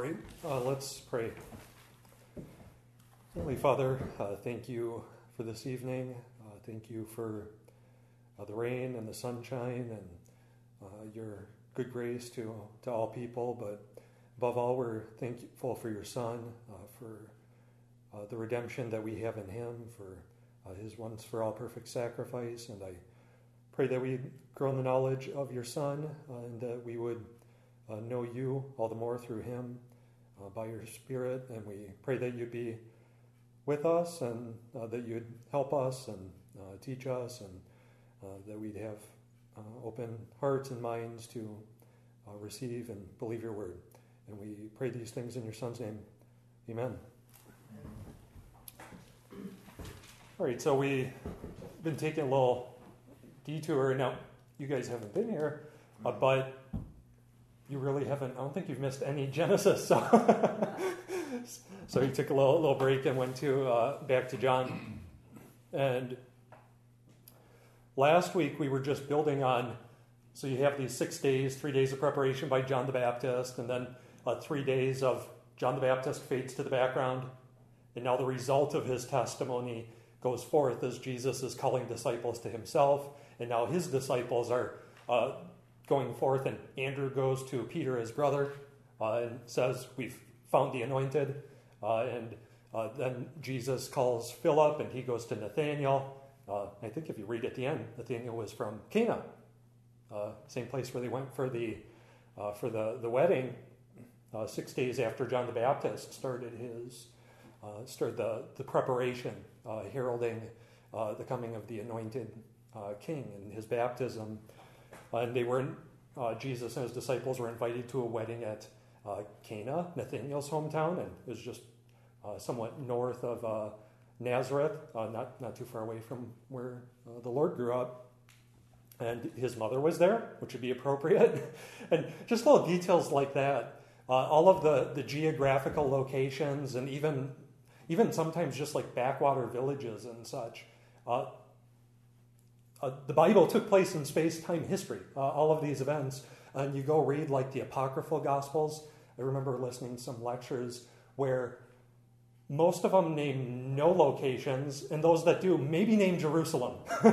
All right, uh, let's pray. Heavenly Father, uh, thank you for this evening. Uh, thank you for uh, the rain and the sunshine and uh, your good grace to, to all people. But above all, we're thankful for your Son, uh, for the redemption that we have in Him, for His once for all perfect sacrifice. And I pray that we grow in the knowledge of your Son and that we would uh, know you all the more through him uh, by your Spirit. And we pray that you'd be with us and uh, that you'd help us and uh, teach us and uh, that we'd have uh, open hearts and minds to receive and believe your word. And we pray these things in your Son's name. Amen. All right, so we've been taking a little detour. Now, you guys haven't been here, but you really haven't, I don't think you've missed any Genesis. So, so you took a little, little break and went to uh, back to John. And last week we were just building on, so you have these six days, three days of preparation by John the Baptist, and then uh, three days of John the Baptist fades to the background. And now the result of his testimony goes forth as Jesus is calling disciples to himself. And now his disciples are uh, going forth, and Andrew goes to Peter, his brother, uh, and says, We've found the anointed. Uh, and uh, then Jesus calls Philip, and he goes to Nathanael. Uh, I think if you read at the end, Nathanael was from Cana, uh, same place where they went for the, for the, the wedding six days after John the Baptist started his started the, the preparation, heralding the coming of the anointed king and his baptism and they were, uh, Jesus and his disciples were invited to a wedding at uh, Cana, Nathanael's hometown, and it was just uh, somewhat north of uh, Nazareth, uh, not, not too far away from where uh, the Lord grew up. And his mother was there, which would be appropriate. and just little details like that. all of the, the geographical locations and even even sometimes just like backwater villages and such. Uh, uh, the Bible took place in space time history, uh, all of these events. And you go read like the apocryphal gospels. I remember listening to some lectures where most of them name no locations, and those that do maybe name Jerusalem.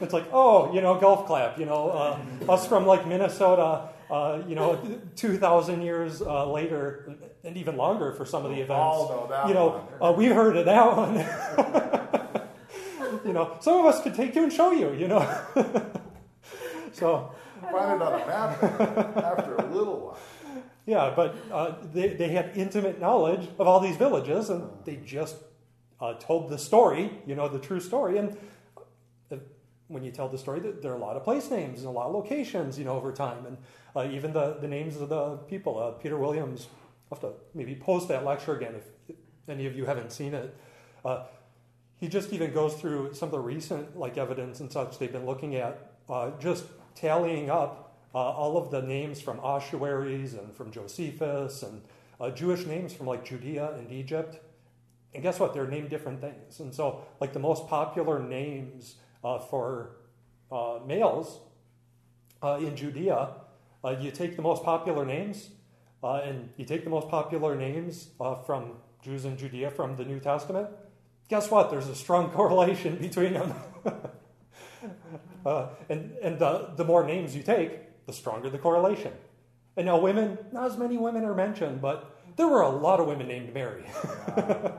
it's like, oh, you know, golf clap, you know, uh, us from like Minnesota, uh, you know, 2,000 years uh, later, and even longer for some of the events. Know you know, uh, we heard of that one. you know, some of us could take you and show you, you know. so. Find it on a map after a little while. Yeah, but uh, they, they had intimate knowledge of all these villages, and they just uh, told the story, you know, the true story. And uh, when you tell the story, there are a lot of place names and a lot of locations, you know, over time, and uh, even the, the names of the people. Uh, Peter Williams, I'll have to maybe post that lecture again if any of you haven't seen it. Uh, he just even goes through some of the recent like evidence and such they've been looking at, uh, just tallying up uh, all of the names from ossuaries and from Josephus and uh, Jewish names from like Judea and Egypt. And guess what? They're named different things. And so, like the most popular names uh, for uh, males uh, in Judea, you take the most popular names, and you take the most popular names from Jews in Judea from the New Testament, guess what? There's a strong correlation between them. uh, and and the, the more names you take, the stronger the correlation. And now, women, not as many women are mentioned, but there were a lot of women named Mary. uh,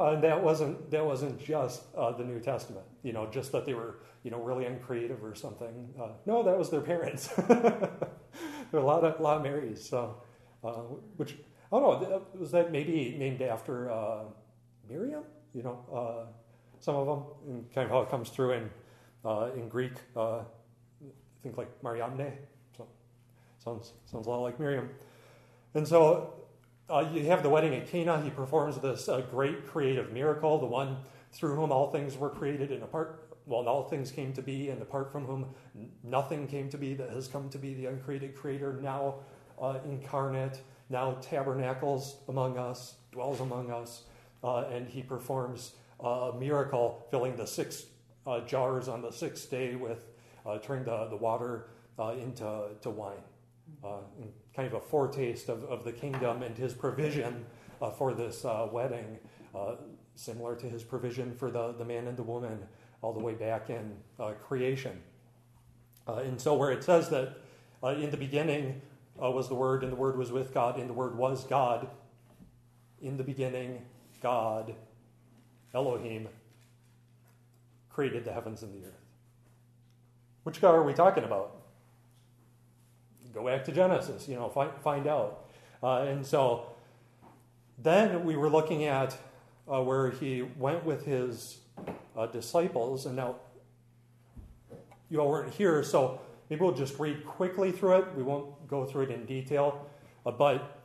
and that wasn't that wasn't just uh, the New Testament, you know, just that they were you know really uncreative or something. Uh, no, that was their parents. there were a lot of a lot of Marys. So, uh, which I don't know, was that maybe named after uh, Miriam? You know, uh, some of them, and kind of how it comes through in, uh, in Greek. Uh, I think like Mariamne. So, sounds, sounds a lot like Miriam. And so uh, you have the wedding at Cana. He performs this uh, great creative miracle, the one through whom all things were created and apart, well, all things came to be, and apart from whom nothing came to be that has come to be the uncreated creator, now uh, incarnate, now tabernacles among us, dwells among us uh, and he performs a miracle, filling the six uh, jars on the sixth day with uh, turning the, the water uh, into to wine. uh, kind of a foretaste of, of the kingdom and his provision uh, for this wedding, similar to his provision for the, the man and the woman all the way back in creation. and so, where it says that in the beginning was the Word, and the Word was with God, and the Word was God, in the beginning, God, Elohim, created the heavens and the earth. Which God are we talking about? Go back to Genesis, you know, find, find out. Uh, and so then we were looking at uh, where he went with his uh, disciples, and now you all weren't here, so maybe we'll just read quickly through it. We won't go through it in detail, uh, but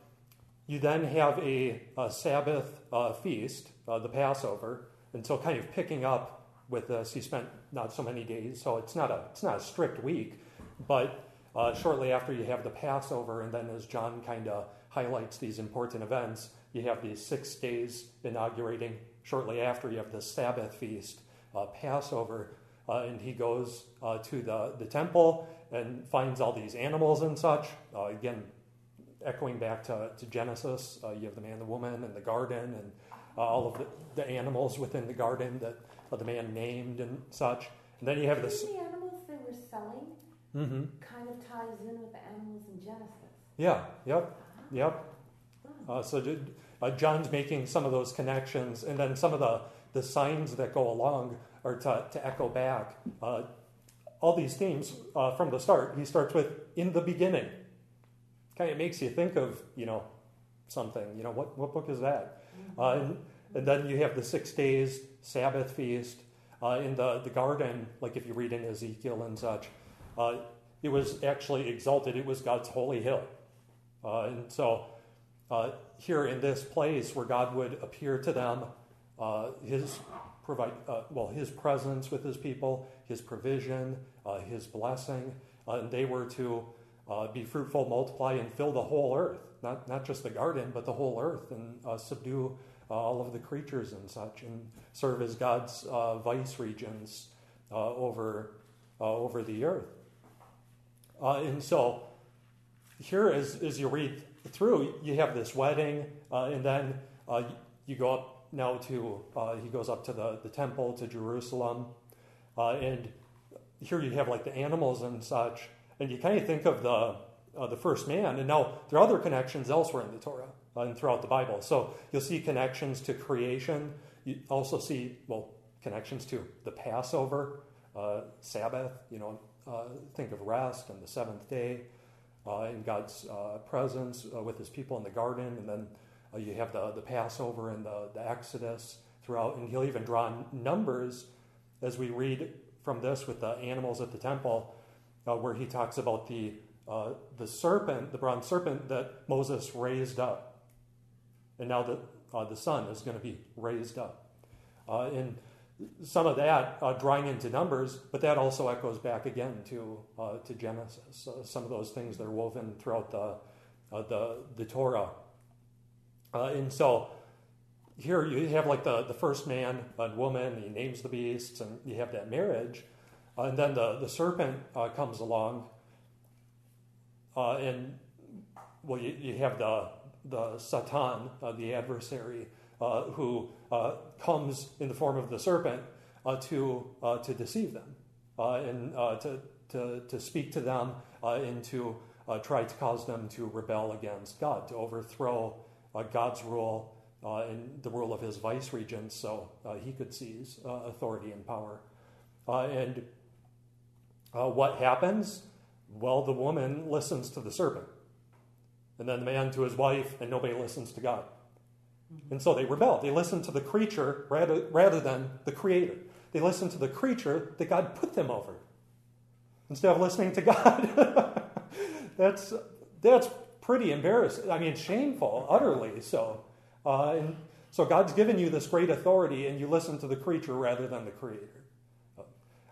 you then have a, a Sabbath uh, feast, uh, the Passover, and so kind of picking up with this. He spent not so many days, so it's not a it's not a strict week, but uh, shortly after you have the Passover, and then as John kind of highlights these important events, you have these six days inaugurating. Shortly after, you have the Sabbath feast, uh, Passover, uh, and he goes uh, to the, the temple and finds all these animals and such. Uh, again, echoing back to, to Genesis, uh, you have the man, the woman, and the garden, and all of the, the animals within the garden that the man named and such. And then you have this. The animals they were selling mm-hmm. kind of ties in with the animals in Genesis. Yeah, yep, yep. Uh, so uh, John's making some of those connections, and then some of the, the signs that go along are to, to echo back. Uh, all these themes uh, from the start. He starts with "in the beginning." Kind of makes you think of you know something. You know what what book is that? Mm-hmm. Uh, and, and then you have the six days Sabbath feast uh, in the, the garden, like if you read in Ezekiel and such. Uh, it was actually exalted, it was God's holy hill. Uh, and so uh, here in this place where God would appear to them, uh, his provide uh, well his presence with his people, his provision, his blessing, and they were to Uh, be fruitful, multiply, and fill the whole earth, not not just the garden, but the whole earth, and uh, subdue uh, all of the creatures and such, and serve as God's uh, vice regents uh, over uh, over the earth. and so, here, as, as you read through, you have this wedding, and then you go up now to he goes up to the, the temple to Jerusalem, and here you have like the animals and such, and you kind of think of the uh, the first man. And now there are other connections elsewhere in the Torah uh, and throughout the Bible. So you'll see connections to creation. You also see, well, connections to the Passover, uh, Sabbath, you know, uh, think of rest and the seventh day uh, in God's presence with his people in the garden. And then you have the, the Passover and the, the Exodus throughout. And he'll even draw numbers as we read from this with the animals at the temple, where he talks about the uh, the serpent, the bronze serpent that Moses raised up. And now the, uh, the son is going to be raised up. Uh, and some of that uh, drawing into numbers, but that also echoes back again to, uh, to Genesis. some of those things that are woven throughout the, the, the Torah. and so here you have like the, the first man and woman, he names the beasts, and you have that marriage. Uh, and then the, the serpent uh, comes along uh, and well, you, you, have the the Satan, uh, the adversary, uh, who uh, comes in the form of the serpent uh, to uh, to deceive them and to, to to speak to them and to try to cause them to rebel against God, to overthrow God's rule and the rule of his vice regents, so he could seize authority and power. and what happens? Well, the woman listens to the serpent, and then the man to his wife, and nobody listens to God. Mm-hmm. And so they rebel. They listen to the creature rather, rather than the creator. They listen to the creature that God put them over instead of listening to God. that's, that's pretty embarrassing. I mean, shameful, utterly so. Uh, and so God's given you this great authority, and you listen to the creature rather than the creator.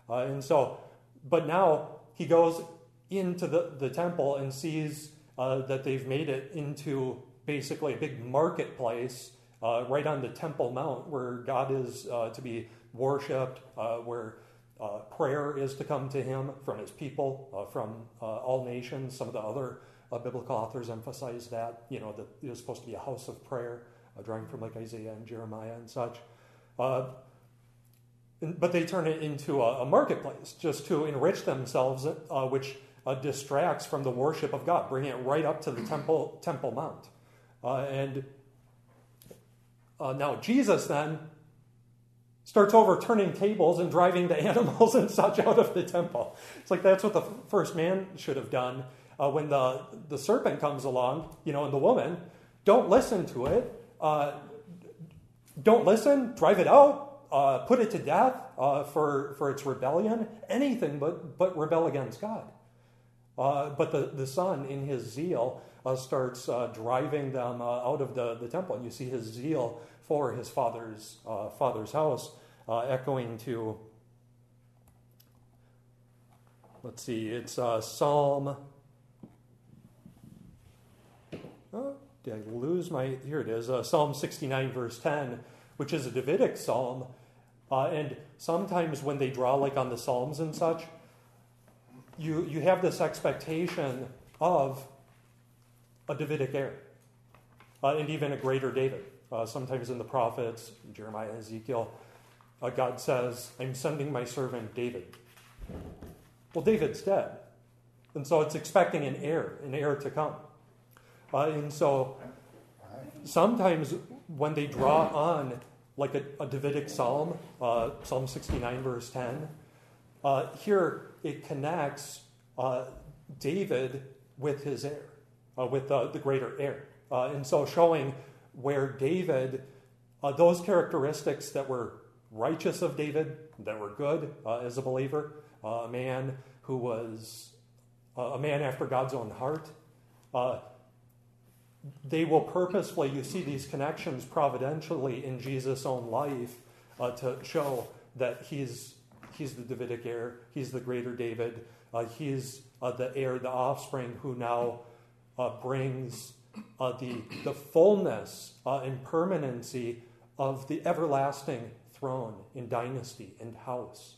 Uh, and so, but now he goes into the, the temple and sees uh, that they've made it into basically a big marketplace uh, right on the Temple Mount where God is uh, to be worshiped, uh, where uh, prayer is to come to him from his people, uh, from all nations, some of the other biblical authors emphasize that, you know, that it was supposed to be a house of prayer, drawing from like Isaiah and Jeremiah and such. Uh, but they turn it into a, a, marketplace just to enrich themselves, uh, which uh, distracts from the worship of God, bringing it right up to the temple, temple mount. Uh, and now Jesus then starts overturning tables and driving the animals and such out of the temple. It's like that's what the first man should have done. Uh, when the, the serpent comes along, you know, and the woman, don't listen to it. Uh, don't listen, drive it out, uh, put it to death uh, for, for its rebellion, anything but, but rebel against God. Uh, but the, the son, in his zeal, uh, starts driving them out of the, the temple. And you see his zeal for his father's, father's house uh, echoing to, let's see, it's uh, Psalm. Oh, did I lose my? Here it is, uh, Psalm 69, verse 10, which is a Davidic psalm. Uh, and sometimes when they draw, like on the Psalms and such, you, you have this expectation of a Davidic heir, uh, and even a greater David. Uh, sometimes in the prophets, Jeremiah Ezekiel, uh, God says, I'm sending my servant David. Well, David's dead. And so it's expecting an heir, an heir to come. Uh, and so sometimes when they draw on like a, a Davidic psalm, uh, Psalm 69, verse 10, uh, here it connects uh, David with his heir, uh, with the greater heir. Uh, and so showing where David, those characteristics that were righteous of David, that were good uh, as a believer, uh, a man who was uh, a man after God's own heart. Uh, they will purposefully, you see these connections providentially in Jesus' own life uh, to show that he's, he's the Davidic heir, he's the greater David, uh, he's the heir, the offspring who now brings the, the fullness and permanency of the everlasting throne, in dynasty, and house.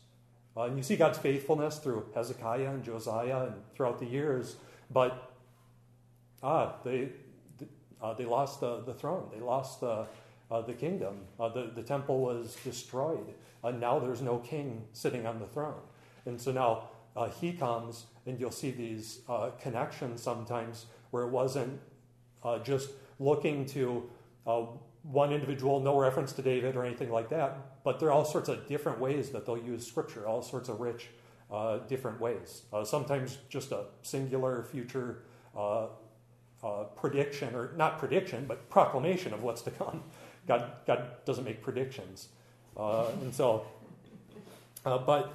Uh, and you see God's faithfulness through Hezekiah and Josiah and throughout the years, but ah, they, uh, they lost the, the throne, they lost the, uh, the kingdom. Uh, the, the temple was destroyed. and now there's no king sitting on the throne. And so now uh, he comes, and you'll see these uh, connections sometimes where it wasn't just looking to one individual, no reference to David or anything like that, but there are all sorts of different ways that they'll use scripture, all sorts of rich, uh, different ways. Uh, sometimes just a singular future uh, uh prediction, or not prediction, but proclamation of what's to come. God, God doesn't make predictions. Uh, and so, uh, but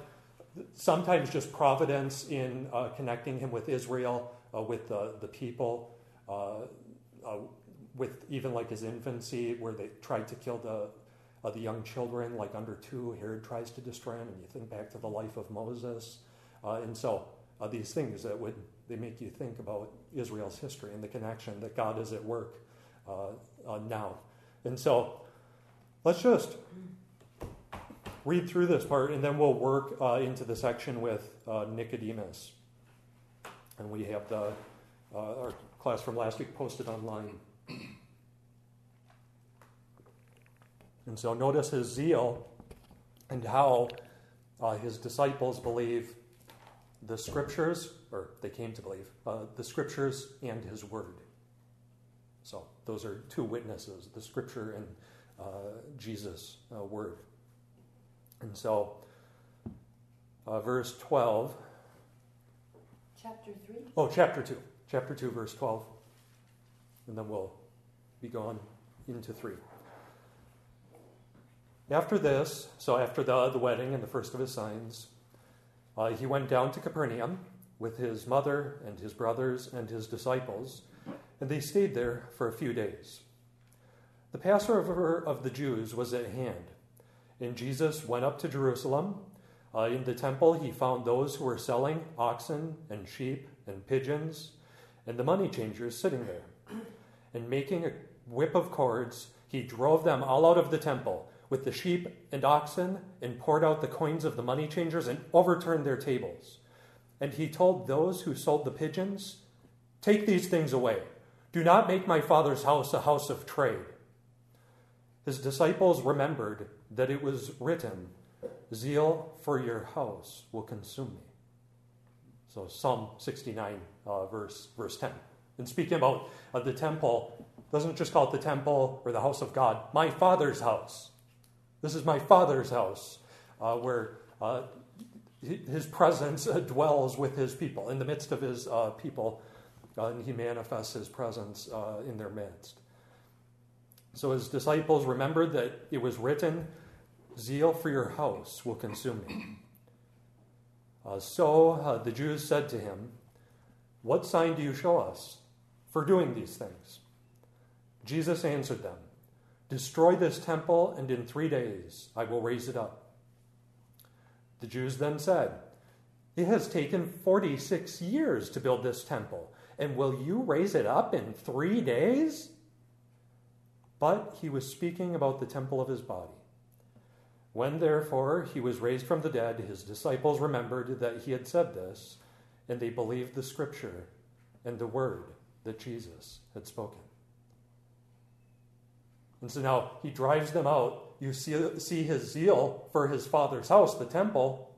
sometimes just providence in connecting him with Israel, with the, the people with even like his infancy, where they tried to kill the uh, the young children, like under two, Herod tries to destroy him, and you think back to the life of Moses, uh, and so uh, these things that would they make you think about Israel's history and the connection that God is at work uh, uh, now, and so let's just read through this part, and then we'll work uh, into the section with Nicodemus, and we have the our class from last week posted online. And so notice his zeal and how uh, his disciples believe the scriptures, or they came to believe, uh, the scriptures and his word. So those are two witnesses the scripture and uh, Jesus' uh, word. And so, uh, verse 12. Chapter 3? Oh, chapter 2. Chapter 2, verse 12. And then we'll be going into 3. After this, so after the, the wedding and the first of his signs, uh, he went down to Capernaum with his mother and his brothers and his disciples, and they stayed there for a few days. The Passover of the Jews was at hand, and Jesus went up to Jerusalem. Uh, in the temple, he found those who were selling oxen and sheep and pigeons, and the money changers sitting there. And making a whip of cords, he drove them all out of the temple with the sheep and oxen and poured out the coins of the money changers and overturned their tables. And he told those who sold the pigeons, Take these things away. Do not make my father's house a house of trade. His disciples remembered that it was written, Zeal for your house will consume me. So Psalm 69, uh, verse, verse 10. And speaking about uh, the temple, doesn't just call it the temple or the house of God, my father's house. This is my father's house uh, where uh, his presence uh, dwells with his people, in the midst of his uh, people, and he manifests his presence in their midst. So his disciples remembered that it was written, Zeal for your house will consume me. Uh, so uh, the Jews said to him, What sign do you show us for doing these things? Jesus answered them, Destroy this temple, and in three days I will raise it up. The Jews then said, It has taken 46 years to build this temple, and will you raise it up in three days? But he was speaking about the temple of his body. When therefore he was raised from the dead, his disciples remembered that he had said this, and they believed the scripture and the word that Jesus had spoken. And so now he drives them out. You see, see his zeal for his father's house, the temple,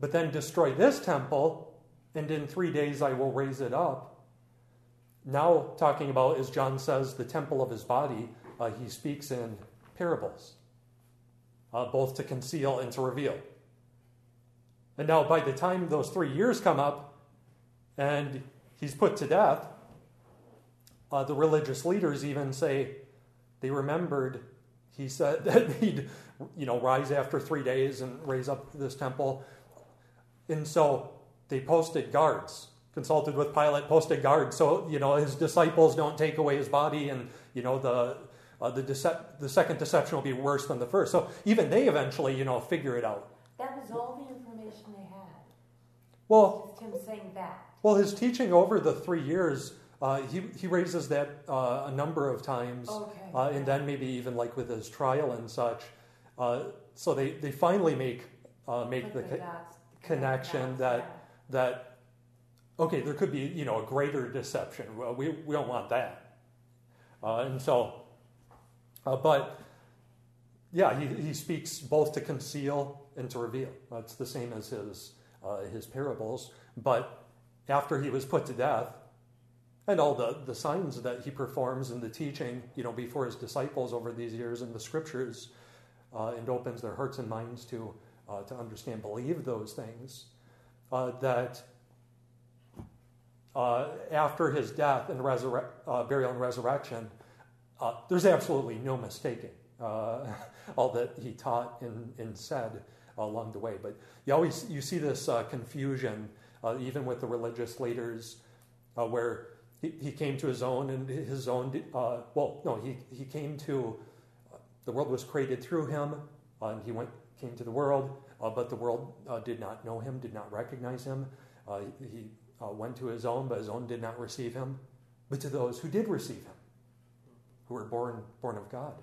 but then destroy this temple, and in three days I will raise it up. Now, talking about, as John says, the temple of his body, uh, he speaks in parables, uh, both to conceal and to reveal. And now, by the time those three years come up and he's put to death, uh, the religious leaders even say they remembered he said that he'd you know rise after three days and raise up this temple and so they posted guards consulted with Pilate, posted guards, so you know his disciples don't take away his body, and you know the uh, the, dece- the second deception will be worse than the first. So even they eventually, you know, figure it out. That was all the information they had. Well, Just him saying that. well, his teaching over the three years, uh, he he raises that uh, a number of times, Okay. uh, and then maybe even like with his trial and such. Uh, so they, they finally make uh, make the the co- connection that yeah. that okay, there could be you know a greater deception. Well, we we don't want that, uh, and so, uh, but yeah, he, he speaks both to conceal and to reveal. That's the same as his uh, his parables. But after he was put to death, and all the, the signs that he performs in the teaching, you know, before his disciples over these years in the scriptures, uh, and opens their hearts and minds to uh, to understand, believe those things. Uh, that uh, after his death and resurre- uh, burial and resurrection, uh, there's absolutely no mistaking all that he taught and, and said along the way. But you always you see this confusion, even with the religious leaders, where he, he came to his own and his own. Uh, well, no, he he came to uh, the world was created through him, uh, and he went came to the world, but the world did not know him, did not recognize him. he uh, went to his own, but his own did not receive him. But to those who did receive him, who were born born of God,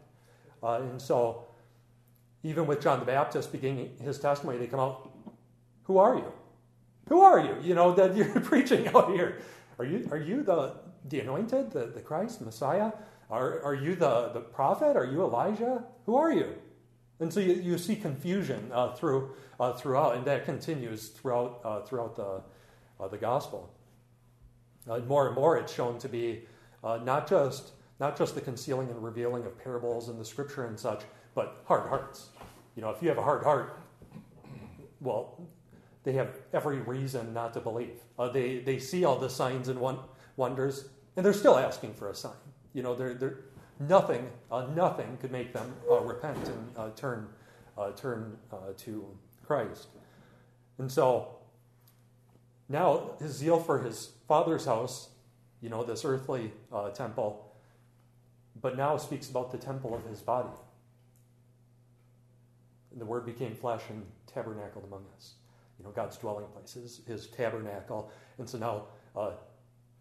uh, and so even with John the Baptist beginning his testimony, they come out, "Who are you? Who are you? You know that you're preaching out here. Are you are you the the anointed, the, the Christ, Messiah? Are are you the the prophet? Are you Elijah? Who are you?" And so you, you see confusion uh, through uh, throughout, and that continues throughout uh, throughout the uh, the gospel. Uh, more and more, it's shown to be uh, not just not just the concealing and revealing of parables in the scripture and such, but hard hearts. You know, if you have a hard heart, well, they have every reason not to believe. Uh, they they see all the signs and won- wonders, and they're still asking for a sign. You know, they're, they're nothing uh, nothing could make them uh, repent and turn turn to Christ. And so now, his zeal for his father's house, you know, this earthly uh, temple, but now speaks about the temple of his body. And the word became flesh and tabernacled among us. You know, God's dwelling place, his, his tabernacle. And so now uh,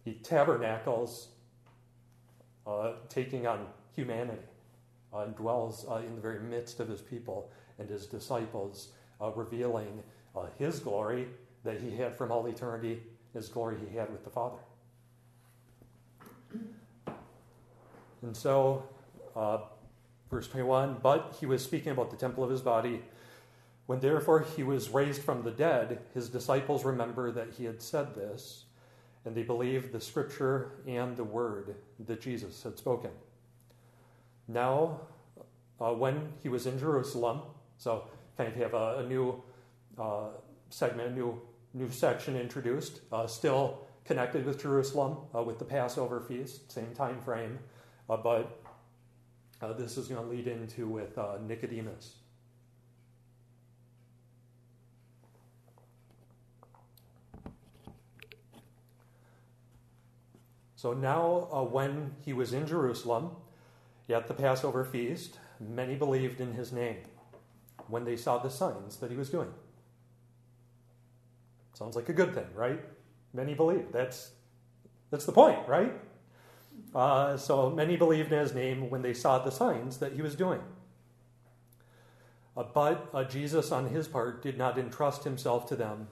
he tabernacles, uh, taking on humanity, uh, and dwells uh, in the very midst of his people and his disciples, uh, revealing his glory that he had from all eternity, his glory he had with the Father. And so, uh, verse 21 But he was speaking about the temple of his body. When therefore he was raised from the dead, his disciples remember that he had said this, and they believed the scripture and the word that Jesus had spoken. Now, uh, when he was in Jerusalem, so kind of have a, a new uh, segment, a new new section introduced, uh, still connected with Jerusalem uh, with the Passover feast, same time frame, uh, but uh, this is going to lead into with Nicodemus. So now, uh, when he was in Jerusalem at the Passover feast, many believed in his name when they saw the signs that he was doing. Sounds like a good thing, right? Many believed. That's, that's the point, right? Uh, so many believed in his name when they saw the signs that he was doing. Uh, but uh, Jesus, on his part, did not entrust himself to them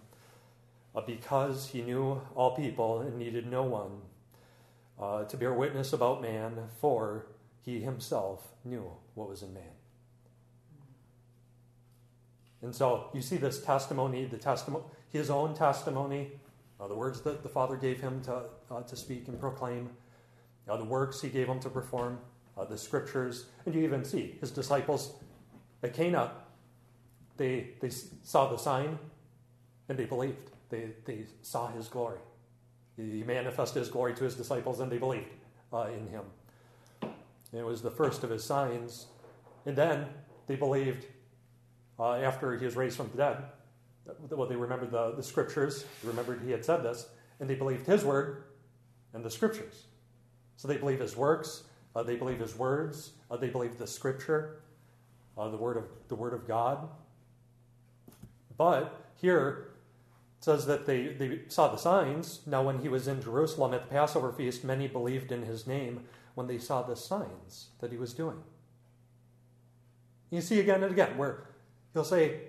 uh, because he knew all people and needed no one uh, to bear witness about man, for he himself knew what was in man. And so you see this testimony, the testimony, his own testimony, uh, the words that the Father gave him to, uh, to speak and proclaim, uh, the works he gave him to perform, uh, the scriptures, and you even see his disciples at Cana, they, they saw the sign and they believed. They, they saw his glory. He manifested his glory to his disciples and they believed uh, in him. It was the first of his signs. And then they believed uh, after he was raised from the dead. Well, they remembered the, the scriptures, they remembered he had said this, and they believed his word and the scriptures. So they believe his works, uh, they believe his words, uh, they believe the scripture, uh, the word of the word of God. But here says that they, they saw the signs. Now, when he was in Jerusalem at the Passover feast, many believed in his name when they saw the signs that he was doing. You see again and again where He'll say,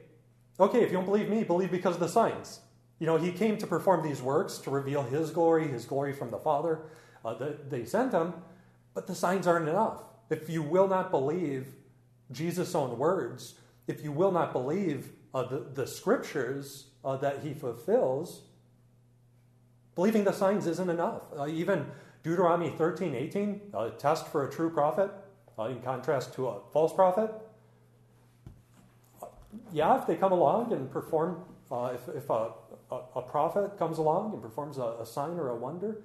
okay, if you don't believe me, believe because of the signs. You know, he came to perform these works to reveal his glory, his glory from the Father. Uh, the, they sent him, but the signs aren't enough. If you will not believe Jesus' own words, if you will not believe uh, the, the scriptures uh, that he fulfills, believing the signs isn't enough. Uh, even Deuteronomy 13, 18, a test for a true prophet, uh, in contrast to a false prophet, yeah, if they come along and perform, uh, if, if a, a, a, prophet comes along and performs a, a sign or a wonder,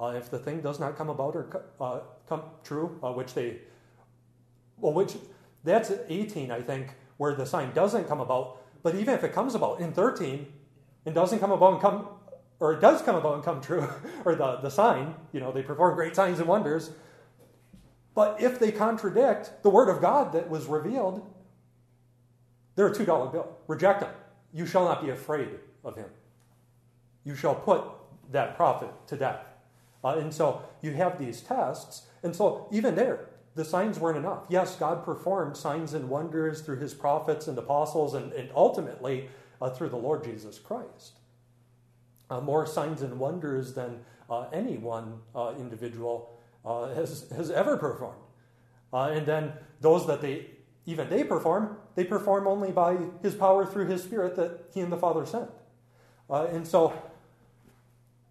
uh, if the thing does not come about or uh, come true, uh, which they, well, which that's 18, I think, where the sign doesn't come about. But even if it comes about in 13 and doesn't come about and come, or it does come about and come true, or the, the sign, you know, they perform great signs and wonders. But if they contradict the word of God that was revealed, they're a $2 bill. Reject them. You shall not be afraid of him. You shall put that prophet to death. Uh, and so you have these tests. And so even there, the signs weren't enough. Yes, God performed signs and wonders through his prophets and apostles and, and ultimately uh, through the Lord Jesus Christ. Uh, more signs and wonders than uh, any one uh, individual uh, has, has ever performed. and then those that they even they perform, they perform only by his power through his spirit that he and the Father sent. Uh, and so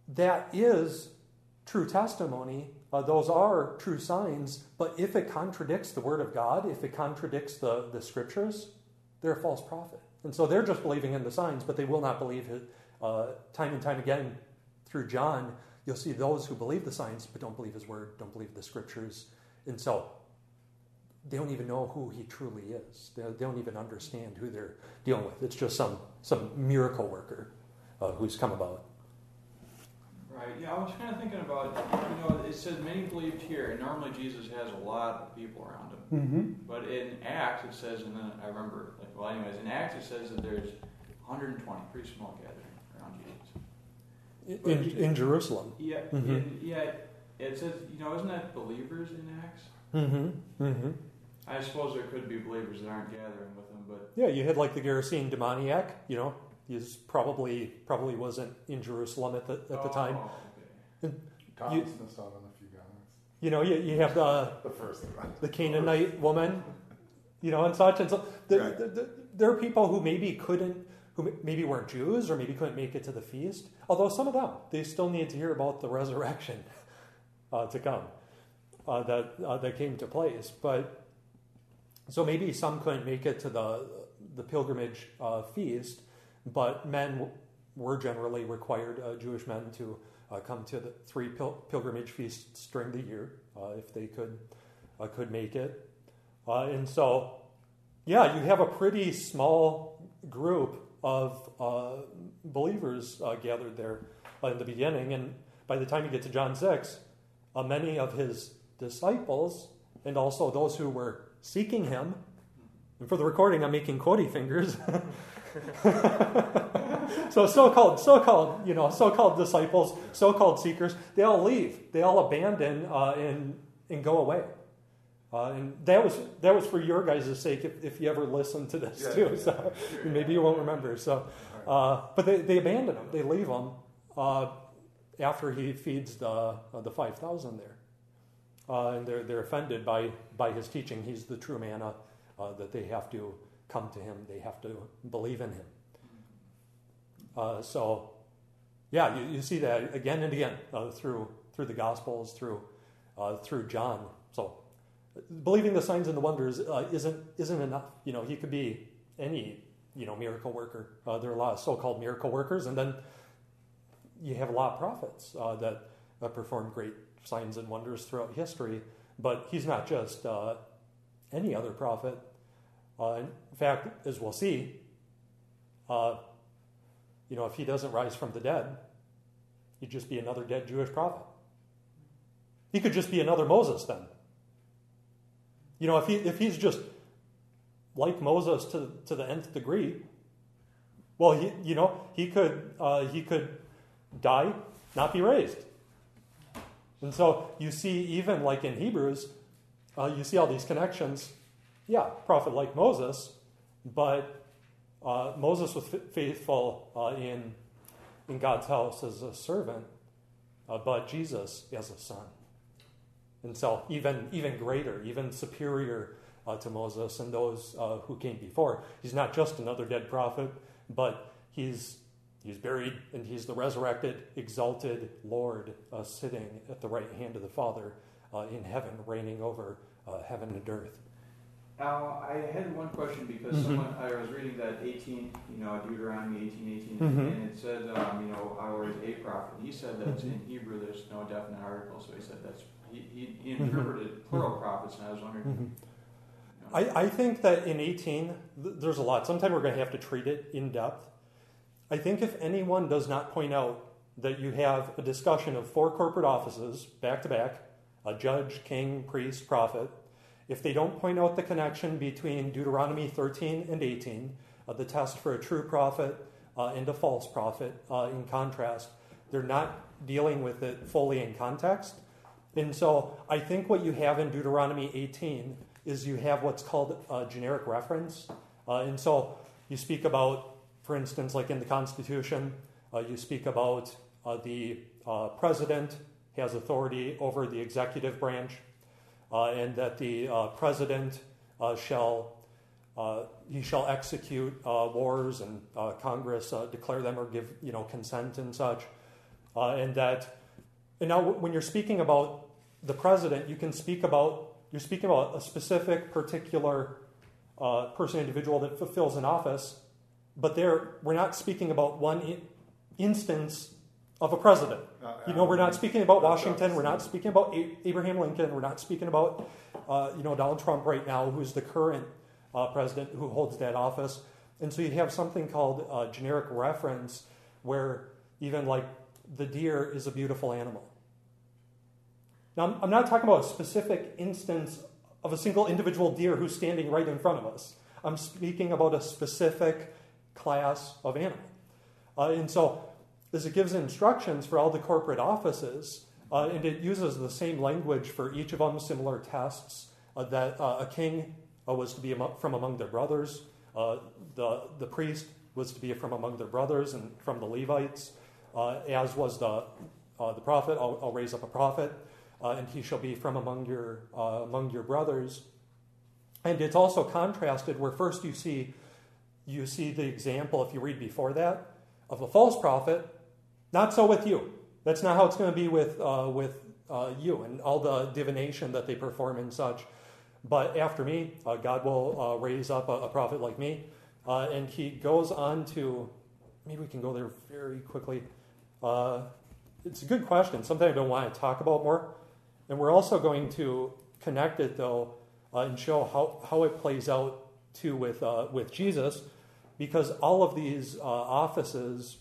that is true testimony. Uh, those are true signs. But if it contradicts the Word of God, if it contradicts the, the Scriptures, they're a false prophet. And so they're just believing in the signs, but they will not believe it. Uh, time and time again through John, you'll see those who believe the signs but don't believe his Word, don't believe the Scriptures. And so they don't even know who he truly is. They, don't even understand who they're dealing with. It's just some some miracle worker uh, who's come about. Right. Yeah, I was kind of thinking about you know it says many believed here, and normally Jesus has a lot of people around him. Mm-hmm. But in Acts it says, and then I remember like well, anyways, in Acts it says that there's 120, pretty small gathering around Jesus. In, in, Jerusalem. Yeah. Mm-hmm. Yeah. It says you know isn't that believers in Acts? Mm-hmm. Mm-hmm. I suppose there could be believers that aren't gathering with him, but yeah, you had like the Gerasene demoniac. You know, he's probably probably wasn't in Jerusalem at the at the oh, time. Okay. Thomas missed out on a few guys. You know, you, you have the The first thing. the Canaanite woman, you know, and such. And so the, Right. the, the, there are people who maybe couldn't, who maybe weren't Jews or maybe couldn't make it to the feast. Although some of them, they still need to hear about the resurrection uh, to come uh, that uh, that came to place. But so maybe some couldn't make it to the the pilgrimage uh, feast, but men were generally required, uh, Jewish men, to uh, come to the three pil- pilgrimage feasts during the year uh, if they could uh, could make it. Uh, and so, yeah, you have a pretty small group of believers gathered there in the beginning. And by the time you get to John 6, uh, many of his disciples and also those who were seeking him, and for the recording, I'm making quotey fingers. so so-called, so-called, you know, so-called disciples, so-called seekers, they all leave. They all abandon uh, and and go away. Uh, and that was that was for your guys' sake if, if you ever listen to this Yeah, too. yeah, so maybe you won't remember. So, uh, but they, they abandon him. They leave him uh, after he feeds the uh, the five thousand there, uh, and they're they're offended by by his teaching. He's the true manna uh, that they have to come to him. They have to believe in him. Uh, so, yeah, you, you see that again and again uh, through through the Gospels, through uh, through John. So, believing the signs and the wonders uh, isn't isn't enough. You know, he could be any you know miracle worker. Uh, there are a lot of so-called miracle workers, and then you have a lot of prophets uh, that perform great signs and wonders throughout history. But he's not just any other prophet. Uh, in fact, as we'll see, uh, you know, if he doesn't rise from the dead, he'd just be another dead Jewish prophet. He could just be another Moses then. You know, if he if he's just like Moses to to the nth degree, well, he you know he could uh, he could die, not be raised. And so you see, even like in Hebrews, uh, you see all these connections. Yeah, prophet like Moses, but uh, Moses was faithful uh, in in God's house as a servant, uh, but Jesus as a son. And so, even even greater, even superior uh, to Moses and those uh, who came before. He's not just another dead prophet, but he's he's buried and he's the resurrected, exalted Lord uh, sitting at the right hand of the Father in heaven, reigning over heaven and earth. Al, I had one question because Mhm. someone I was reading that 18, you know, Deuteronomy 18, 18, Mhm. and it said, um, you know, I was a prophet. He said that Mm-hmm. in Hebrew there's no definite article, so he said that's he, he, he Mhm. interpreted plural prophets, and I was wondering. Mhm. you know, I, I think that in 18, th- there's a lot. Sometime we're going to have to treat it in depth. I think if anyone does not point out that you have a discussion of four corporate offices back to back a judge, king, priest, prophet if they don't point out the connection between Deuteronomy 13 and 18, uh, the test for a true prophet uh, and a false prophet, uh, in contrast, they're not dealing with it fully in context. And so I think what you have in Deuteronomy 18 is you have what's called a generic reference. Uh, and so you speak about, for instance, like in the Constitution, uh, you speak about uh, the president has authority over the executive branch, and that the uh, president uh, shall uh, he shall execute uh, wars and uh, Congress uh, declare them or give you know consent and such, uh, and that and now when you're speaking about the president, you can speak about you're speaking about a specific particular uh, person individual that fulfills an office, but there we're not speaking about one I- instance of a president. Uh, You know, we're not speaking about Washington. We're not speaking about A- Abraham Lincoln. We're not speaking about, uh, you know, Donald Trump right now, who's the current uh, president who holds that office. And so you have something called uh, generic reference, where even like the deer is a beautiful animal. Now, I'm- I'm not talking about a specific instance of a single individual deer who's standing right in front of us. I'm speaking about a specific class of animal. Uh, and so, as it gives instructions for all the corporate offices, uh, and it uses the same language for each of them, similar tests, uh, that uh, a king uh, was to be from among their brothers, uh, the, the priest was to be from among their brothers and from the Levites, as was the, the prophet. I'll, I'll raise up a prophet. and he shall be from among your, among your brothers. And it's also contrasted where first you see, you see the example, if you read before that, of a false prophet. Not so with you. That's not how it's going to be with, uh, with uh, you and all the divination that they perform and such. But after me, uh, God will uh, raise up a, a, prophet like me. Uh, and he goes on to, maybe we can go there very quickly. Uh, it's a good question, something I don't want to talk about more. And we're also going to connect it, though, and show how, how it plays out, too, with, with Jesus, because all of these offices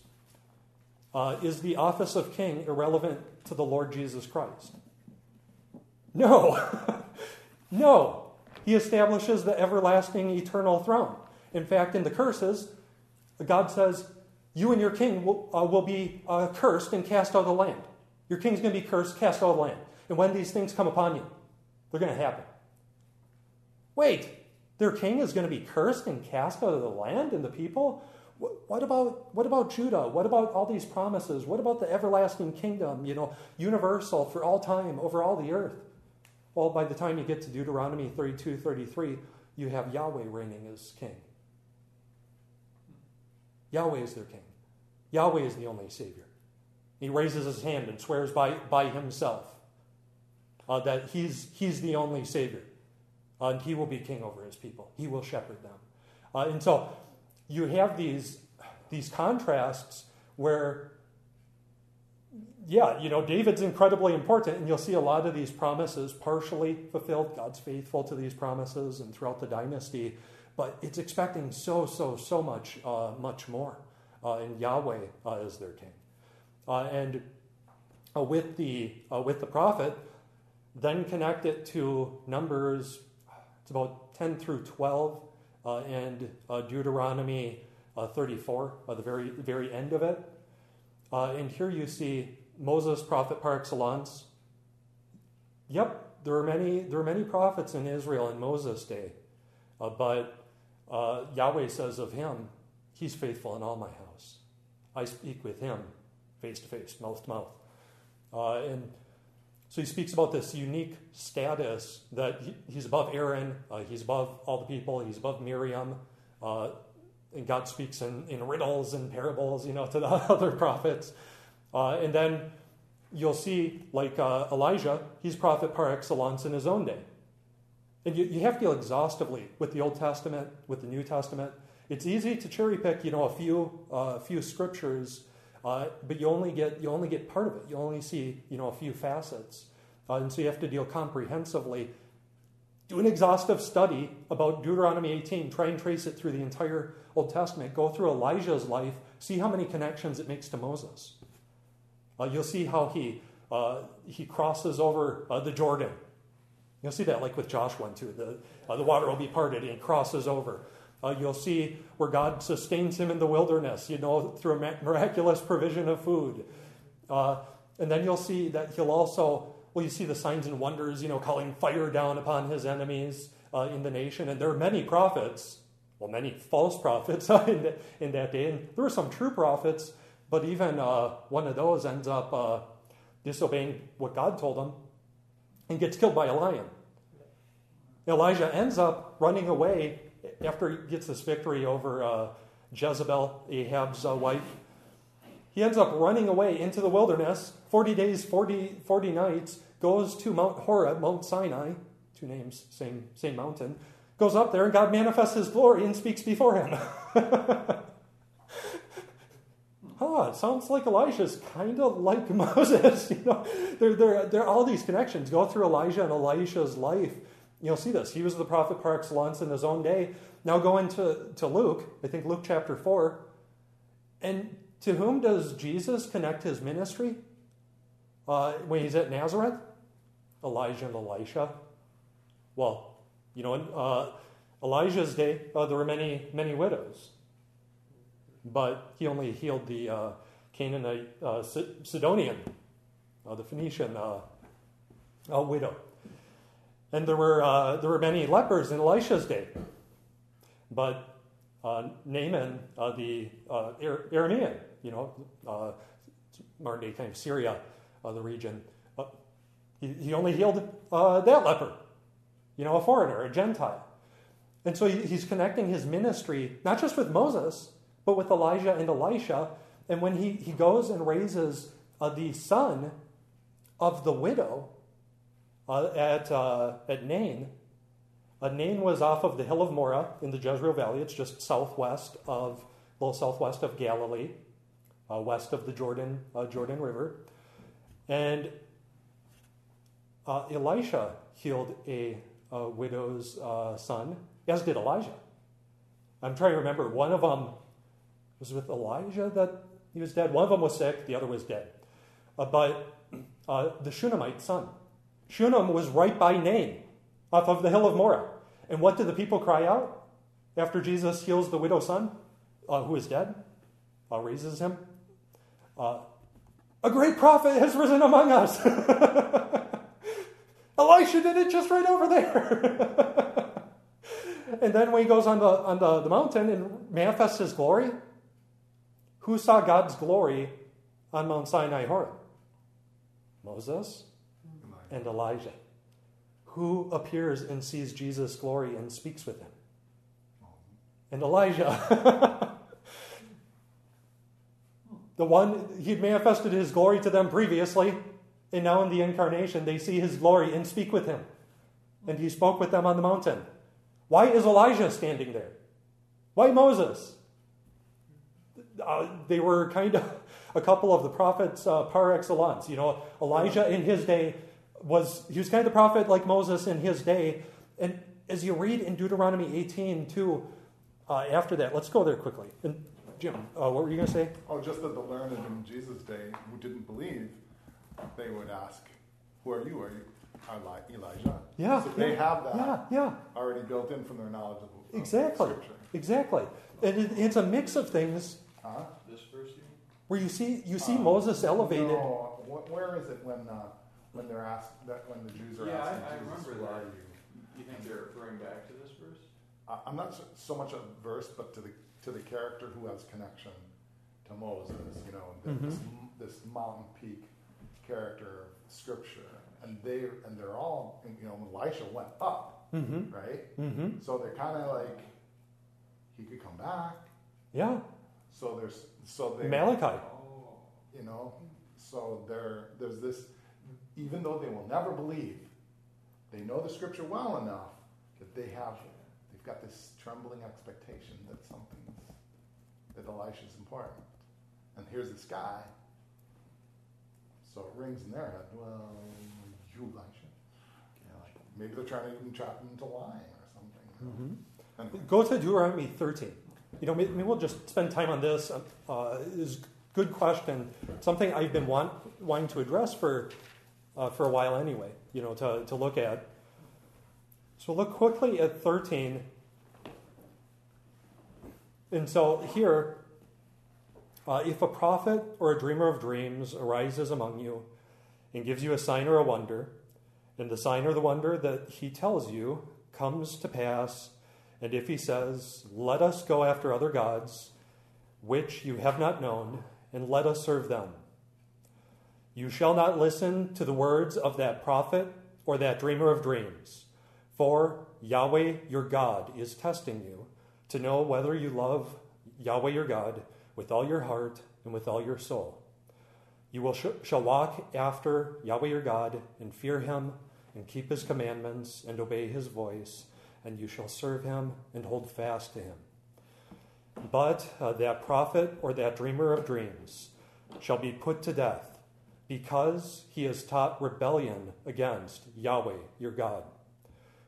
is the office of king irrelevant to the Lord Jesus Christ? No. no. He establishes the everlasting eternal throne. In fact, in the curses, God says, You and your king will, uh, will be uh, cursed and cast out of the land. Your king's going to be cursed, cast out of the land. And when these things come upon you, they're going to happen. Wait, their king is going to be cursed and cast out of the land and the people? What about, what about Judah? What about all these promises? What about the everlasting kingdom, you know, universal for all time over all the earth? Well, by the time you get to Deuteronomy 32 33, you have Yahweh reigning as king. Yahweh is their king. Yahweh is the only Savior. He raises his hand and swears by, by himself uh, that he's, he's the only Savior. Uh, and he will be king over his people, he will shepherd them. Uh, and so you have these, these contrasts where, yeah, you know, David's incredibly important, and you'll see a lot of these promises partially fulfilled. God's faithful to these promises and throughout the dynasty, but it's expecting so, so, so much, uh, much more. Uh, and Yahweh uh, is their king. Uh, and uh, with, the, uh, with the prophet, then connect it to Numbers, it's about 10 through 12 uh, and uh, Deuteronomy uh, 34, the very, very end of it. and here you see Moses, prophet par excellence. Yep, there are many, there are many prophets in Israel in Moses' day, but Yahweh says of him, He's faithful in all my house. I speak with him face to face, mouth to mouth. Uh, and so he speaks about this unique status that he, he's above Aaron, uh, he's above all the people, he's above Miriam. Uh, and God speaks in, in riddles and parables, you know, to the other prophets. Uh, and then you'll see, like uh, Elijah, he's prophet par excellence in his own day. And you, you have to deal exhaustively with the Old Testament, with the New Testament. It's easy to cherry pick, you know, a few, uh, a few scriptures uh, but you only get you only get part of it. You only see you know a few facets, uh, and so you have to deal comprehensively. Do an exhaustive study about Deuteronomy 18. Try and trace it through the entire Old Testament. Go through Elijah's life. See how many connections it makes to Moses. Uh, you'll see how he uh, he crosses over uh, the Jordan. You'll see that like with Joshua too. The the water will be parted and he crosses over. Uh, you'll see where God sustains him in the wilderness, you know, through a miraculous provision of food. Uh, and then you'll see that he'll also, well, you see the signs and wonders, you know, calling fire down upon his enemies uh, in the nation. And there are many prophets, well, many false prophets in, the, in that day. And there were some true prophets, but even uh, one of those ends up uh, disobeying what God told him and gets killed by a lion. Elijah ends up running away after he gets this victory over uh, Jezebel, Ahab's uh, wife, he ends up running away into the wilderness, 40 days, 40, 40 nights, goes to Mount Horeb, Mount Sinai, two names, same, same mountain, goes up there, and God manifests his glory and speaks before him. huh, sounds like Elijah's kind of like Moses. You know, there, there, there are all these connections. Go through Elijah and Elisha's life You'll see this. He was the prophet par excellence in his own day. Now go into to Luke, I think Luke chapter 4. And to whom does Jesus connect his ministry uh, when he's at Nazareth? Elijah and Elisha. Well, you know, in uh, Elijah's day, uh, there were many, many widows. But he only healed the uh, Canaanite uh, Sidonian, uh, the Phoenician widow. And there were, there were many lepers in Elisha's day. But uh, Naaman, uh, the uh, Aramean, you know, uh, modern day kind of Syria, uh, the region, uh, He, he only healed that leper, you know, a foreigner, a Gentile. And so he, he's connecting his ministry not just with Moses, but with Elijah and Elisha. And when he, he goes and raises the son of the widow at, at Nain, Nain was off of the hill of Moreh in the Jezreel Valley. It's just southwest of, a little southwest of Galilee, uh, west of the Jordan, uh, Jordan River. And uh, Elisha healed a, a widow's uh, son, as did Elijah. I'm trying to remember. One of them was with Elijah that he was dead. One of them was sick, the other was dead. Uh, but uh, the Shunammite son, Shunem was right by Nain off of the hill of Moreh. And what did the people cry out after Jesus heals the widow's son, uh, who is dead, uh, raises him? Uh, a great prophet has risen among us. Elisha did it just right over there. and then when he goes on the on the, the mountain and manifests his glory, who saw God's glory on Mount Sinai Horeb? Moses and Elijah. Who appears and sees Jesus' glory and speaks with him? And Elijah. the one, he'd manifested his glory to them previously, and now in the incarnation, they see his glory and speak with him. And he spoke with them on the mountain. Why is Elijah standing there? Why Moses? Uh, they were kind of a couple of the prophets uh, par excellence. You know, Elijah in his day was, he was kind of the prophet like Moses in his day. And as you read in Deuteronomy 18, too, uh, after that, let's go there quickly. And Jim, uh, what were you going to say? Oh, just that the learned in Jesus' day who didn't believe, they would ask, Who are you? Are you Eli- Elijah? Yeah. So they yeah, have that Yeah, yeah. already built in from their knowledge of, of Exactly. Scripture. Exactly. And it, it's a mix of things Huh? This verse here? where you see you see Um, Moses elevated. No, where is it when uh, when they're asked that when the Jews are Yeah, asking I Jesus, remember "Who are you?" You think they're referring back to this verse? I- I'm not so, so much a verse, but to the to the character who has connection to Moses. You know, Mm-hmm. this, this mountain peak character of Scripture, and they and they're all you know Elisha went up, Mm-hmm. right? Mm-hmm. So they're kind of like he could come back. Yeah. So there's so they Malachi. Oh. you know so there there's this even though they will never believe they know the scripture well enough that they have they've got this trembling expectation that something's that elisha's important and here's this guy so it rings in their head well you elisha you know, like, maybe they're trying to even trap him into lying or something? Mm-hmm. Anyway. Go to Deuteronomy 13. You know, maybe, maybe we'll just spend time on this. Uh, is good question. Something I've been want, wanting to address for uh, for a while anyway. You know, to to look at. So look quickly at 13. And so here, uh, if a prophet or a dreamer of dreams arises among you and gives you a sign or a wonder, and the sign or the wonder that he tells you comes to pass, and if he says, Let us go after other gods, which you have not known, and let us serve them, you shall not listen to the words of that prophet or that dreamer of dreams, for Yahweh your God is testing you to know whether you love Yahweh your God with all your heart and with all your soul. You will sh- shall walk after Yahweh your God and fear him and keep his commandments and obey his voice, and you shall serve him and hold fast to him. But uh, that prophet or that dreamer of dreams shall be put to death because he has taught rebellion against Yahweh your God,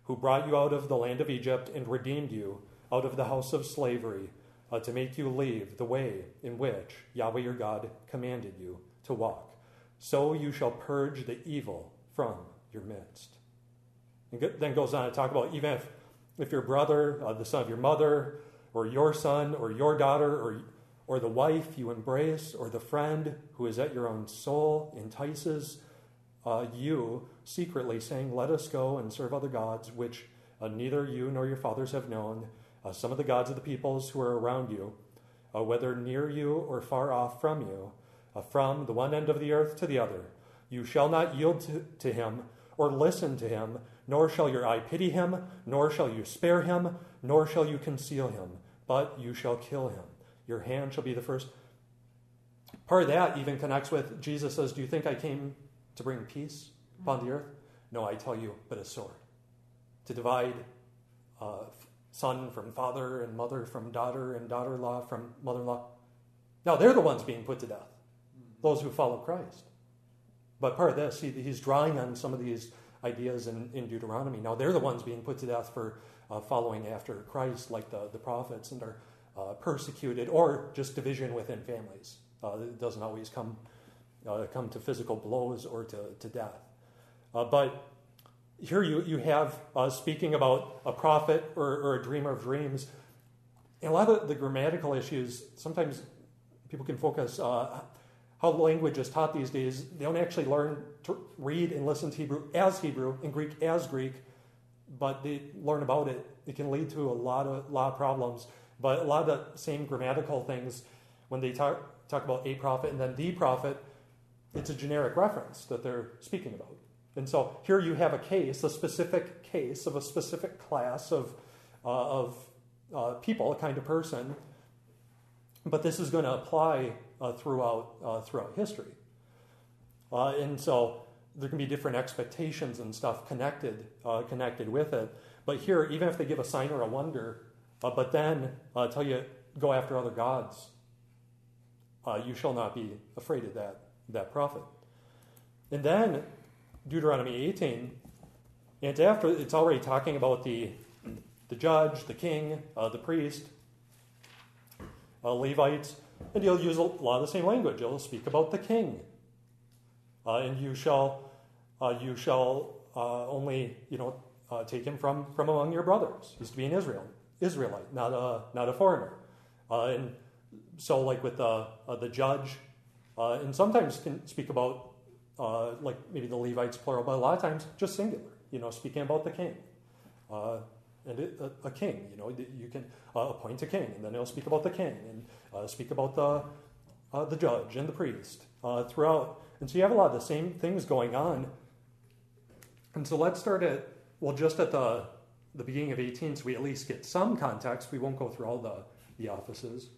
who brought you out of the land of Egypt and redeemed you out of the house of slavery uh, to make you leave the way in which Yahweh your God commanded you to walk. So you shall purge the evil from your midst. And then goes on to talk about even if, if your brother, uh, the son of your mother, or your son, or your daughter, or, or the wife you embrace, or the friend who is at your own soul entices uh, you secretly, saying, Let us go and serve other gods, which uh, neither you nor your fathers have known, uh, some of the gods of the peoples who are around you, uh, whether near you or far off from you, uh, from the one end of the earth to the other. You shall not yield to, to him or listen to him, nor shall your eye pity him, nor shall you spare him, nor shall you conceal him, but you shall kill him. Your hand shall be the first. Part of that even connects with Jesus says, Do you think I came to bring peace upon the earth? No, I tell you, but a sword. To divide uh, son from father, and mother from daughter, and daughter in law from mother in law. Now they're the ones being put to death, those who follow Christ. But part of this, he, he's drawing on some of these ideas in, in Deuteronomy. Now they're the ones being put to death for uh, following after Christ, like the, the prophets, and are uh, persecuted, or just division within families. Uh, it doesn't always come uh, come to physical blows or to, to death. Uh, but here you, you have uh, speaking about a prophet or, or, a dreamer of dreams. A lot of the grammatical issues, sometimes people can focus how language is taught these days. They don't actually learn to read and listen to Hebrew as Hebrew and Greek as Greek, but they learn about it. It can lead to a lot of, lot of problems. But a lot of the same grammatical things, when they talk, talk about a prophet and then the prophet, it's a generic reference that they're speaking about. And so here you have a case, a specific case of a specific class of, uh, of uh, people, a kind of person, but this is going to apply uh, throughout, uh, throughout history. Uh, and so there can be different expectations and stuff connected, uh, connected with it. But here, even if they give a sign or a wonder, but then tell you, go after other gods, you shall not be afraid of that that prophet. And then Deuteronomy 18, and after it's already talking about the, the judge, the king, uh, the priest, uh, Levites, and he'll use a lot of the same language. He'll speak about the king, uh, and you shall uh, you shall uh, only you know uh, take him from from among your brothers. He's to be in Israel Israelite, not a not a foreigner. and so, like with the the judge uh, and sometimes can speak about, uh, like maybe the Levites plural, but a lot of times just singular, you know, speaking about the king. Uh, and it, a, a, king, you know, you can uh, appoint a king, and then he'll speak about the king, and uh, speak about the, uh, the judge and the priest throughout. And so you have a lot of the same things going on. And so let's start at, well, just at the, the beginning of 18, so we at least get some context. We won't go through all the, the offices.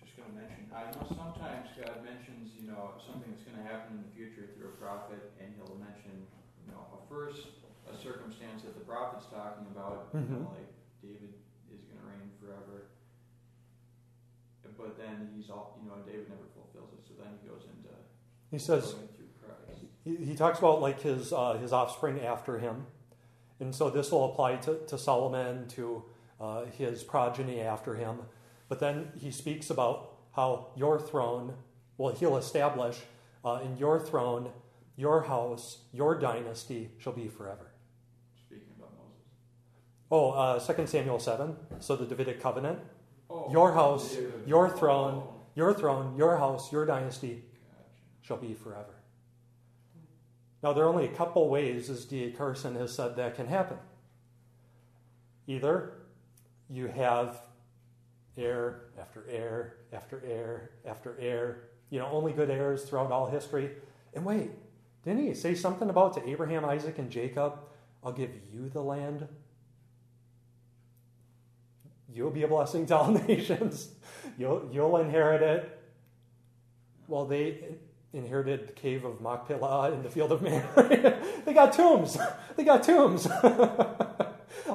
Just going to mention, I know sometimes God mentions, you know, something that's going to happen in the future through a prophet, and He'll mention, you know, a first a circumstance that the prophet's talking about, mm-hmm. you know, like David is going to reign forever. But then he's all, you know, David never fulfills it. So then he goes into he says he, he talks about like his uh, his offspring after him, and so this will apply to, to Solomon to uh, his progeny after him. But then he speaks about how your throne, well, he'll establish uh, in your throne, your house, your dynasty shall be forever. Speaking about Moses. Oh, uh, 2 Samuel 7, so the Davidic covenant. Oh, your house, your throne, your throne, your house, your dynasty gotcha. shall be forever. Now, there are only a couple ways, as D.A. Carson has said, that can happen. Either you have heir after heir after heir after heir, you know, only good heirs throughout all history. And wait, didn't he say something about to Abraham, Isaac, and Jacob, I'll give you the land? You'll be a blessing to all nations. You'll, you'll inherit it. Well, they inherited the cave of Machpelah in the field of Man. they got tombs. They got tombs.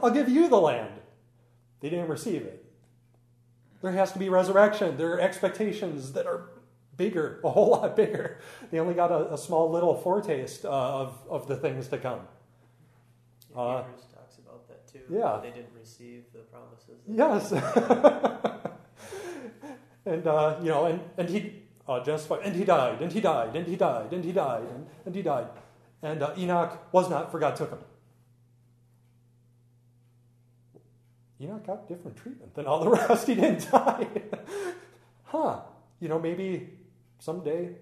I'll give you the land. They didn't receive it. There has to be resurrection. There are expectations that are bigger, a whole lot bigger. They only got a, a small little foretaste uh, of, of the things to come. Yeah, uh, talks about that too. Yeah. They didn't receive the promises. Yes. and, uh, you know, and, and he, and he died, and he died, and he died, and he died, and, and he died. And uh, Enoch was not, for God took him. Enoch got different treatment than all the rest. He didn't die. huh. You know, maybe someday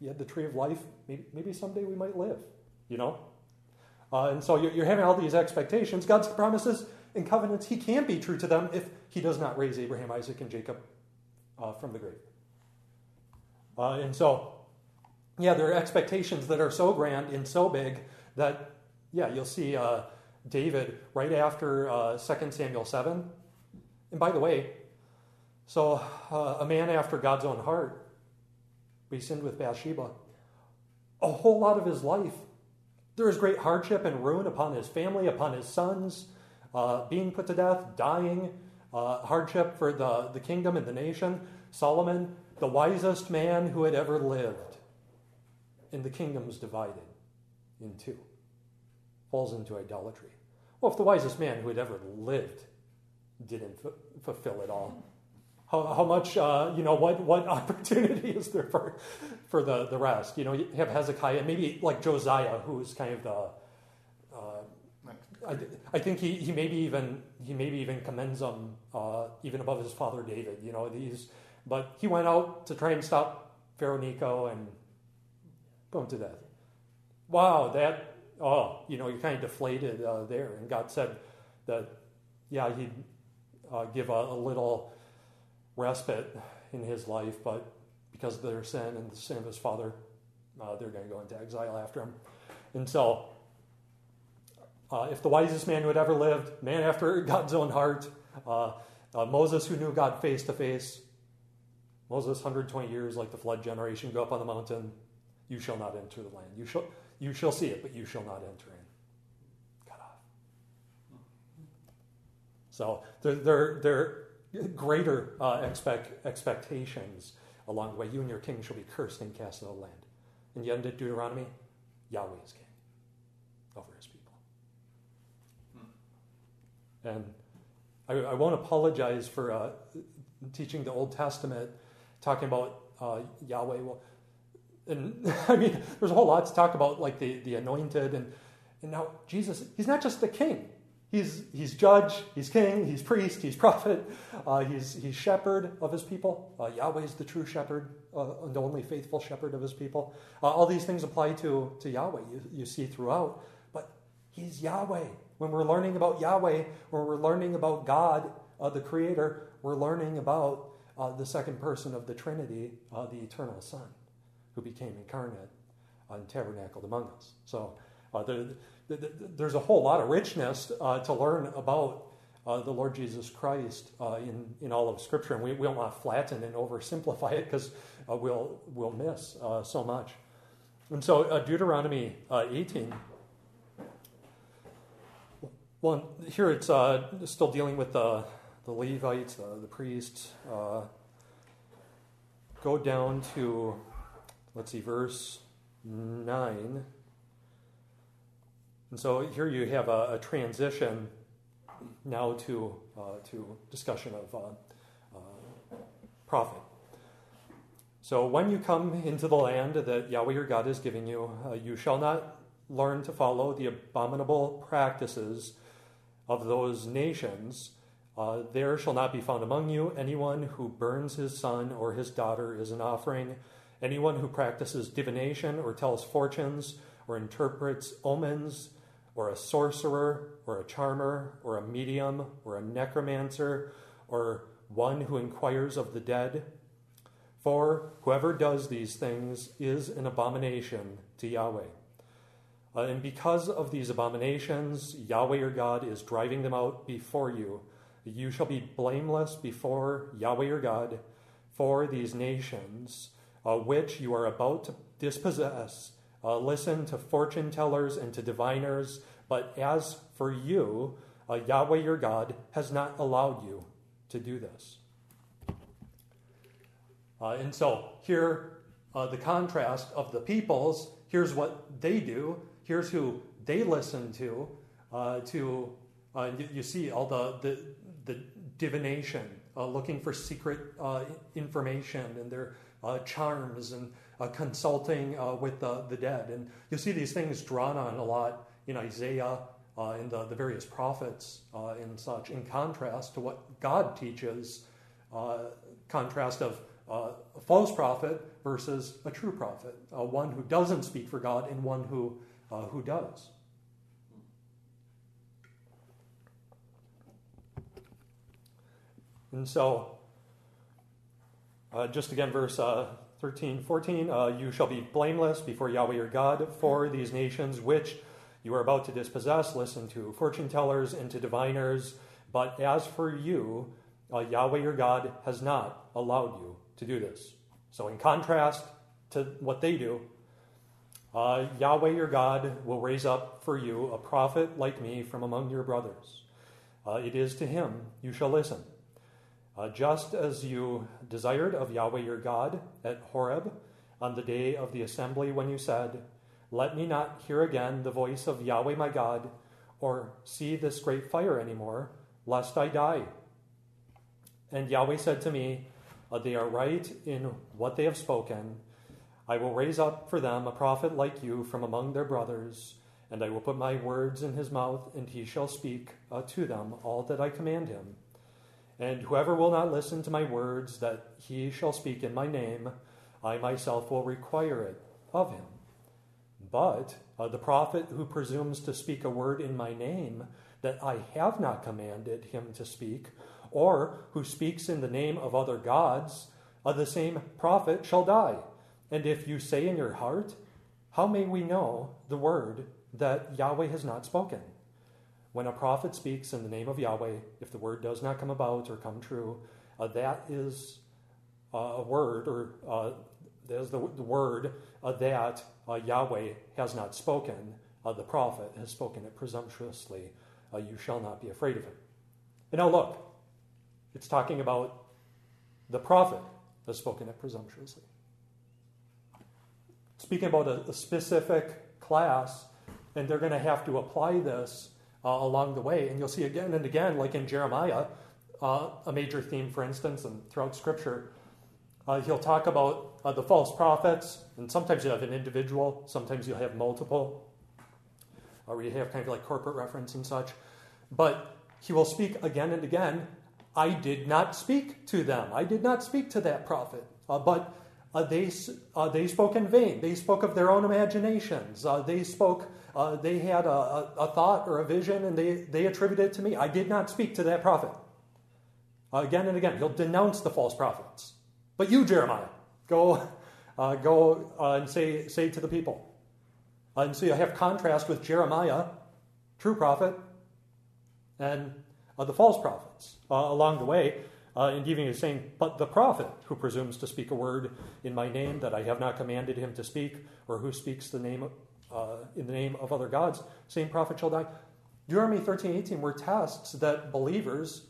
you had the tree of life. Maybe, maybe someday we might live, you know? Uh, and so you're, you're, having all these expectations. God's promises and covenants, He can be true to them if He does not raise Abraham, Isaac, and Jacob uh, from the grave. Uh, and so, yeah, there are expectations that are so grand and so big that, yeah, you'll see uh, David right after uh, 2 Samuel 7. And by the way, so uh, a man after God's own heart, we sinned with Bathsheba. A whole lot of his life, there is great hardship and ruin upon his family, upon his sons, uh, being put to death, dying, uh, hardship for the, the kingdom and the nation. Solomon, the wisest man who had ever lived, and the kingdom's divided in two, falls into idolatry. Well, if the wisest man who had ever lived didn't f- fulfill it all, how, how much, uh, you know, what, what opportunity is there for, for the, the rest? You know, you have Hezekiah, maybe like Josiah, who's kind of the, uh, I, I think he, he maybe even he maybe even commends him uh, even above his father David. You know, these, but he went out to try and stop Pharaoh Necho and put him to death. Wow, that oh, you know, you're kind of deflated uh, there. And God said that yeah, he'd uh, give a, a little respite in his life, but because of their sin and the sin of his father, uh, they're going to go into exile after him. And so, uh, if the wisest man who had ever lived, man after God's own heart, uh, uh, Moses who knew God face to face, Moses 120 years like the flood generation, go up on the mountain, you shall not enter the land. You shall, you shall see it, but you shall not enter in. Cut off. So there, there, there are greater uh, expect, expectations along the way. You and your king shall be cursed and cast out of the land. And yet in Deuteronomy, Yahweh is king over his people. And I, I won't apologize for uh, teaching the Old Testament, talking about uh, Yahweh. Well, and I mean, there's a whole lot to talk about, like the, the anointed. And, and now Jesus, he's not just the king. He's, he's judge, he's king, he's priest, he's prophet, uh, he's, he's shepherd of his people. Uh, Yahweh is the true shepherd uh, and the only faithful shepherd of his people. Uh, all these things apply to, to Yahweh, you, you see throughout. But he's Yahweh. When we're learning about Yahweh, when we're learning about God, uh, the Creator, we're learning about uh, the second person of the Trinity, the eternal Son, who became incarnate and tabernacled among us. So there there's a whole lot of richness uh, to learn about uh, the Lord Jesus Christ uh, in, in all of Scripture, and we, we don't want to flatten and oversimplify it because uh, we'll, we'll miss uh, so much. And so, uh, Deuteronomy 18. Well, here it's still dealing with the, the Levites, the, the priests. go down to, let's see, verse 9. And so here you have a, a transition now to, uh, to discussion of uh, uh, prophet. So when you come into the land that Yahweh your God is giving you, uh, you shall not learn to follow the abominable practices of those nations. Uh, there shall not be found among you anyone who burns his son or his daughter as an offering, anyone who practices divination or tells fortunes or interprets omens or a sorcerer, or a charmer, or a medium, or a necromancer, or one who inquires of the dead. For whoever does these things is an abomination to Yahweh. Uh, and because of these abominations, Yahweh your God is driving them out before you. You shall be blameless before Yahweh your God for these nations, uh, which you are about to dispossess uh, listen to fortune tellers and to diviners, but as for you, uh, Yahweh your God has not allowed you to do this. Uh, and so here, uh, the contrast of the peoples here's what they do, here's who they listen to. Uh, to you, you, see all the, the, divination, looking for secret information and their charms and uh, consulting uh, with the, dead. And you'll see these things drawn on a lot in Isaiah, uh, in the, the various prophets, uh, and such, in contrast to what God teaches, uh, contrast of uh, a false prophet versus a true prophet, one who doesn't speak for God and one who, who does. And so, just again, verse 13, 14, uh, you shall be blameless before Yahweh your God for these nations which you are about to dispossess. Listen to fortune tellers and to diviners. But as for you, uh, Yahweh your God has not allowed you to do this. So, in contrast to what they do, uh, Yahweh your God will raise up for you a prophet like me from among your brothers. Uh, it is to him you shall listen. Uh, just as you desired of Yahweh your God at Horeb on the day of the assembly when you said, Let me not hear again the voice of Yahweh my God, or see this great fire anymore, lest I die. And Yahweh said to me, uh, They are right in what they have spoken. I will raise up for them a prophet like you from among their brothers, and I will put my words in his mouth, and he shall speak uh, to them all that I command him. And whoever will not listen to my words that he shall speak in my name, I myself will require it of him. But uh, the prophet who presumes to speak a word in my name that I have not commanded him to speak, or who speaks in the name of other gods, uh, the same prophet shall die. And if you say in your heart, How may we know the word that Yahweh has not spoken? When a prophet speaks in the name of Yahweh, if the word does not come about or come true, uh, that is uh, a word, or uh, the, the word uh, that uh, Yahweh has not spoken. Uh, the prophet has spoken it presumptuously. you shall not be afraid of him. And now look, it's talking about the prophet has spoken it presumptuously. Speaking about a, a specific class, and they're going to have to apply this uh, along the way. And you'll see again and again, like in Jeremiah, uh, a major theme, for instance, and throughout Scripture, uh, he'll talk about uh, the false prophets, and sometimes you have an individual, sometimes you'll have multiple, or you have kind of like corporate reference and such. But he will speak again and again. I did not speak to them. I did not speak to that prophet. Uh, but uh, they, uh, they spoke in vain. They spoke of their own imaginations. Uh, they spoke, uh, they had a, a, thought or a vision and they, they attributed it to me. I did not speak to that prophet. Uh, again and again, he'll denounce the false prophets. But you, Jeremiah, go, uh, go and say, say to the people. and so you have contrast with Jeremiah, true prophet, and the false prophets along the way. Uh, and even is saying, But the prophet who presumes to speak a word in my name that I have not commanded him to speak, or who speaks the name uh, in the name of other gods, same prophet shall die. Deuteronomy 13, 18 were tests that believers,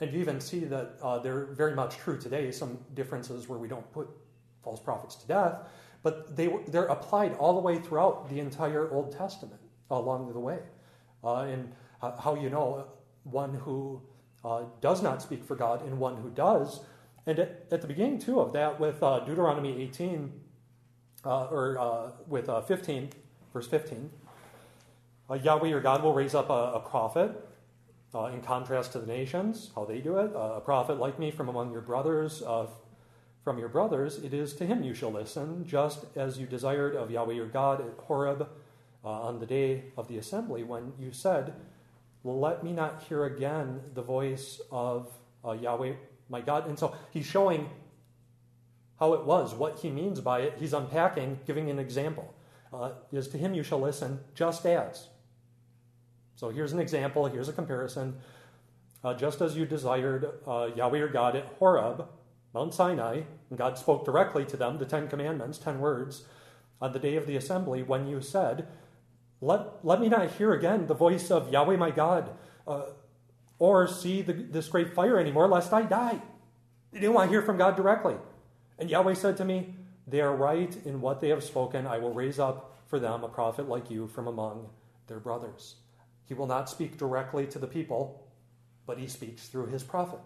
and you even see that uh, they're very much true today, some differences where we don't put false prophets to death, but they, they're applied all the way throughout the entire Old Testament along the way. Uh, and how you know one who uh, does not speak for God and one who does. And at, at the beginning, too, of that, with uh, Deuteronomy 18, uh, or uh, with uh, 15, verse 15, uh, Yahweh your God will raise up a, a prophet. in contrast to the nations, how they do it, a prophet like me from among your brothers, from your brothers, it is to him you shall listen, just as you desired of Yahweh your God at Horeb on the day of the assembly, when you said, let me not hear again the voice of uh, Yahweh, my God. And so he's showing how it was, what he means by it. He's unpacking, giving an example. Uh, is to him you shall listen, just as. So here's an example, here's a comparison. Uh, just as you desired uh, Yahweh your God at Horeb, Mount Sinai, and God spoke directly to them, the Ten Commandments, ten words, on the day of the assembly, when you said, let, let me not hear again the voice of Yahweh my God uh, or see the, this great fire anymore, lest I die. They didn't want to hear from God directly. And Yahweh said to me, They are right in what they have spoken. I will raise up for them a prophet like you from among their brothers. He will not speak directly to the people, but he speaks through his prophet.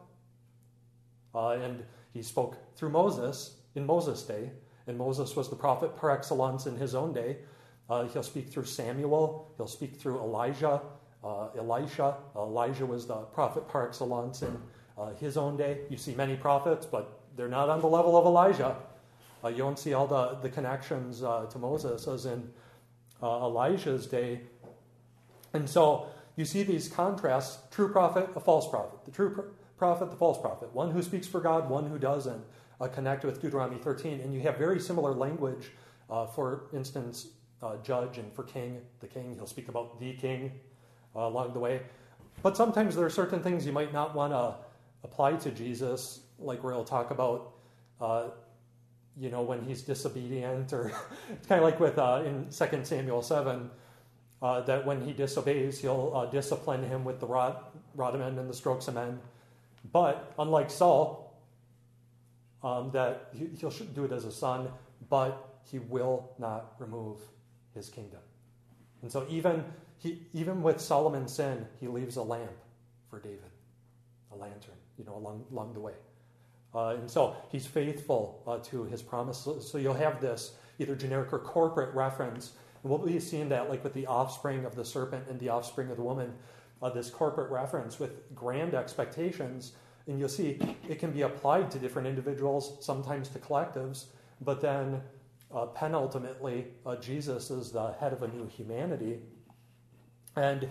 Uh, and he spoke through Moses in Moses' day, and Moses was the prophet par excellence in his own day. Uh, he'll speak through Samuel. He'll speak through Elijah, uh, Elisha. Elijah was the prophet par excellence in uh, his own day. You see many prophets, but they're not on the level of Elijah. Uh, you don't see all the, the connections uh, to Moses as in uh, Elijah's day. And so you see these contrasts true prophet, a false prophet. The true prophet, the false prophet. One who speaks for God, one who doesn't. uh, connect with Deuteronomy 13, and you have very similar language. Uh, for instance, judge and for king, the king, he'll speak about the king along the way. But sometimes there are certain things you might not want to apply to Jesus, like where he'll talk about, uh, you know, when he's disobedient, or it's kind of like with uh, in 2 Samuel 7, uh, that when he disobeys, he'll uh, discipline him with the rod, rod of men and the strokes of men. But unlike Saul, um, that he, he'll do it as a son, but he will not remove his kingdom. And so even he, even with Solomon's sin, he leaves a lamp for David, a lantern, you know, along, along the way. Uh, and so he's faithful uh, to his promises. So you'll have this either generic or corporate reference. And we'll be seeing that like with the offspring of the serpent and the offspring of the woman, uh, this corporate reference with grand expectations. And you'll see it can be applied to different individuals, sometimes to collectives, but then uh, penultimately, uh, Jesus is the head of a new humanity. And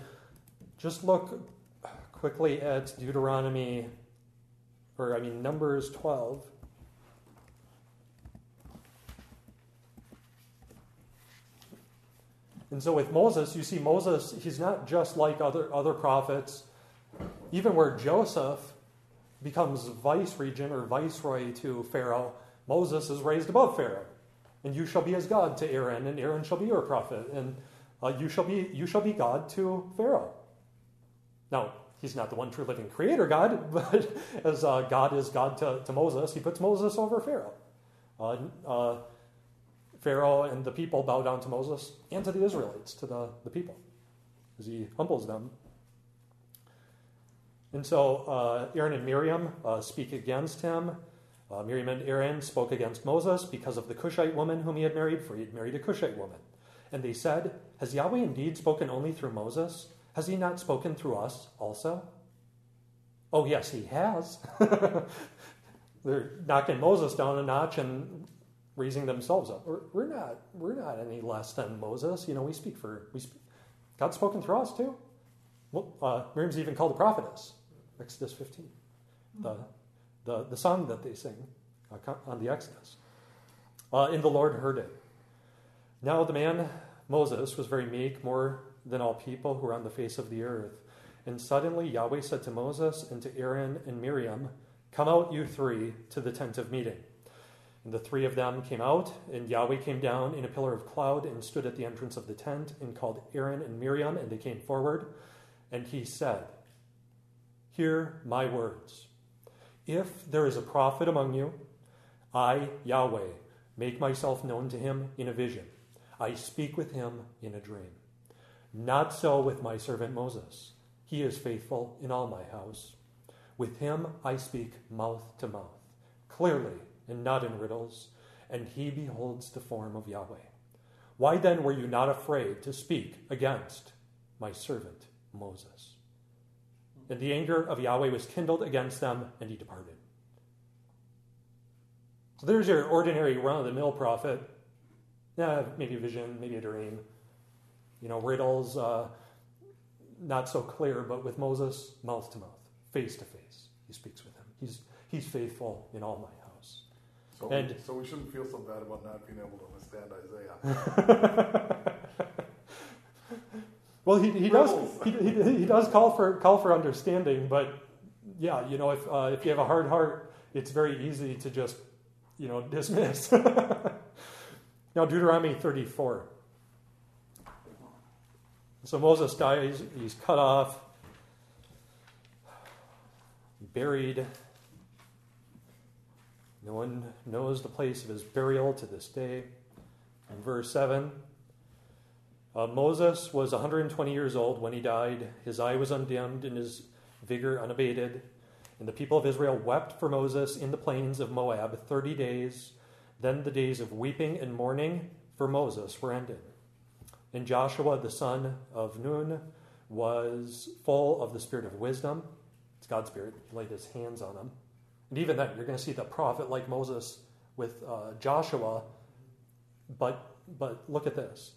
just look quickly at Deuteronomy, or I mean, Numbers 12. And so with Moses, you see Moses, he's not just like other, other prophets. Even where Joseph becomes vice regent or viceroy to Pharaoh, Moses is raised above Pharaoh. And you shall be as God to Aaron, and Aaron shall be your prophet, and uh, you, shall be, you shall be God to Pharaoh. Now, he's not the one true living creator God, but as uh, God is God to, to Moses, he puts Moses over Pharaoh. Uh, uh, Pharaoh and the people bow down to Moses and to the Israelites, to the, the people, as he humbles them. And so uh, Aaron and Miriam uh, speak against him. Uh, Miriam and Aaron spoke against Moses because of the Cushite woman whom he had married, for he had married a Cushite woman. And they said, Has Yahweh indeed spoken only through Moses? Has he not spoken through us also? Oh, yes, he has. They're knocking Moses down a notch and raising themselves up. We're, we're, not we're not any less than Moses. You know, we speak for we speak. God's spoken through us too. Well, uh, Miriam's even called a prophetess. Exodus 15, the the the song that they sing uh, on the Exodus. Uh, and the Lord heard it. Now the man Moses was very meek, more than all people who are on the face of the earth. And suddenly Yahweh said to Moses and to Aaron and Miriam, Come out, you three, to the tent of meeting. And the three of them came out, and Yahweh came down in a pillar of cloud and stood at the entrance of the tent and called Aaron and Miriam, and they came forward. And he said, Hear my words. If there is a prophet among you, I, Yahweh, make myself known to him in a vision. I speak with him in a dream. Not so with my servant Moses. He is faithful in all my house. With him I speak mouth to mouth, clearly and not in riddles, and he beholds the form of Yahweh. Why then were you not afraid to speak against my servant Moses? And the anger of Yahweh was kindled against them, and he departed. So there's your ordinary run of the mill prophet. Yeah, maybe a vision, maybe a dream. You know, riddles, uh, not so clear, but with Moses, mouth to mouth, face to face. He speaks with him. He's, he's faithful in all my house. So, And- we, so we shouldn't feel so bad about not being able to understand Isaiah. Well, he, he does he, he, he does call for call for understanding, but yeah, you know, if uh, if you have a hard heart, it's very easy to just you know dismiss. now, Deuteronomy thirty four. So Moses dies; he's cut off, buried. No one knows the place of his burial to this day. In verse seven. Uh, Moses was 120 years old when he died. His eye was undimmed and his vigor unabated. And the people of Israel wept for Moses in the plains of Moab 30 days. Then the days of weeping and mourning for Moses were ended. And Joshua, the son of Nun, was full of the spirit of wisdom. It's God's spirit. He laid his hands on him. And even then, you're going to see the prophet like Moses with uh, Joshua. But, but look at this.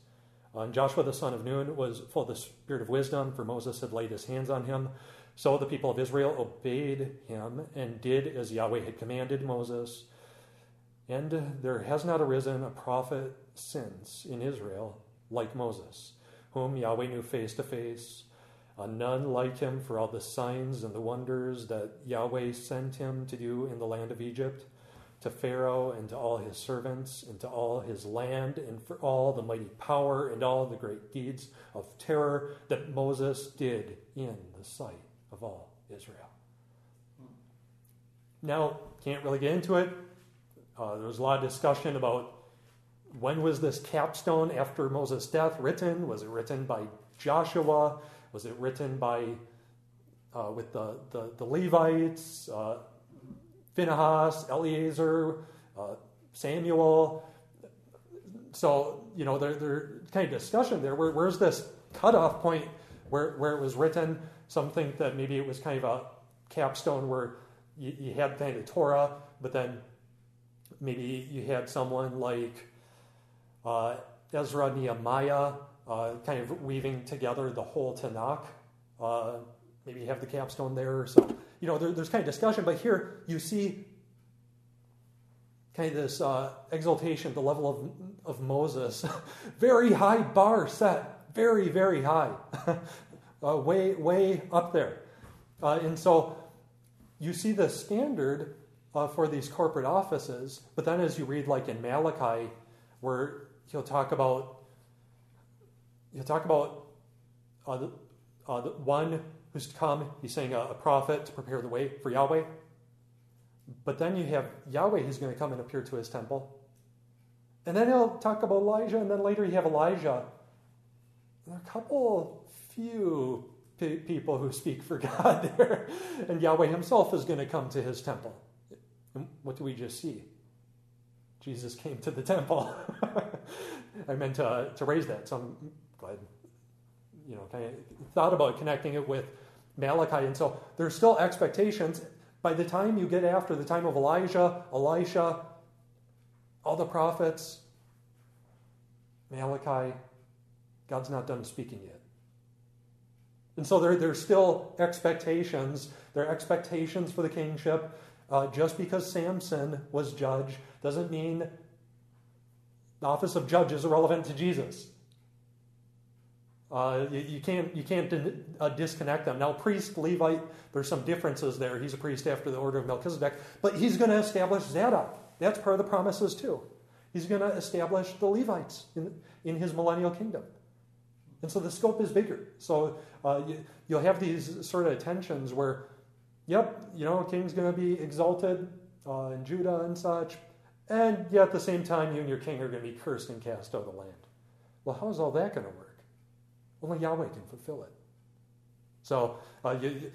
Uh, Joshua the son of Nun was full of the spirit of wisdom, for Moses had laid his hands on him. So the people of Israel obeyed him and did as Yahweh had commanded Moses. And there has not arisen a prophet since in Israel like Moses, whom Yahweh knew face to face. None like him for all the signs and the wonders that Yahweh sent him to do in the land of Egypt, to Pharaoh and to all his servants, and to all his land, and for all the mighty power and all the great deeds of terror that Moses did in the sight of all Israel. Now, can't really get into it. Uh, there was a lot of discussion about when was this capstone after Moses' death written? Was it written by Joshua? Was it written by uh, with the, the, the Levites, uh, Phinehas, Eleazar, uh, Samuel? So, you know, there, there kind of discussion there. Where, where's this cutoff point where, where it was written? Some think that maybe it was kind of a capstone where you, you had kind of Torah, but then maybe you had someone like uh, Ezra, Nehemiah, uh, kind of weaving together the whole Tanakh. Uh, maybe have the capstone there. So, you know, there, there's kind of discussion, but here you see kind of this uh, exaltation, the level of, of Moses. very high bar set, very, very high, uh, way, way up there. Uh, and so you see the standard uh, for these corporate offices, but then as you read, like in Malachi, where he'll talk about he'll talk about uh, the, uh, the one who's to come. He's saying a, a, prophet to prepare the way for Yahweh. But then you have Yahweh who's going to come and appear to his temple. And then he'll talk about Elijah, and then later you have Elijah. A couple, few p- people who speak for God there. And Yahweh himself is going to come to his temple. And what do we just see? Jesus came to the temple. I meant to, uh, to raise that, so I'm glad, you know, kind of thought about connecting it with Malachi. And so there's still expectations. By the time you get after the time of Elijah, Elisha, all the prophets, Malachi, God's not done speaking yet. And so there, there's still expectations. There are expectations for the kingship. Uh, just because Samson was judge doesn't mean the office of judge is irrelevant to Jesus. Uh, you, you, can't, you can't uh, disconnect them. Now, priest, Levite, there's some differences there. He's a priest after the order of Melchizedek, but he's going to establish Zadok. That's part of the promises, too. He's going to establish the Levites in, in his millennial kingdom. And so the scope is bigger. So uh, you, will have these sort of tensions where, yep, you know, king's going to be exalted uh, in Judah and such, and yet at the same time, you and your king are going to be cursed and cast out of the land. Well, how's all that going to work? Only Yahweh can fulfill it. So uh, you,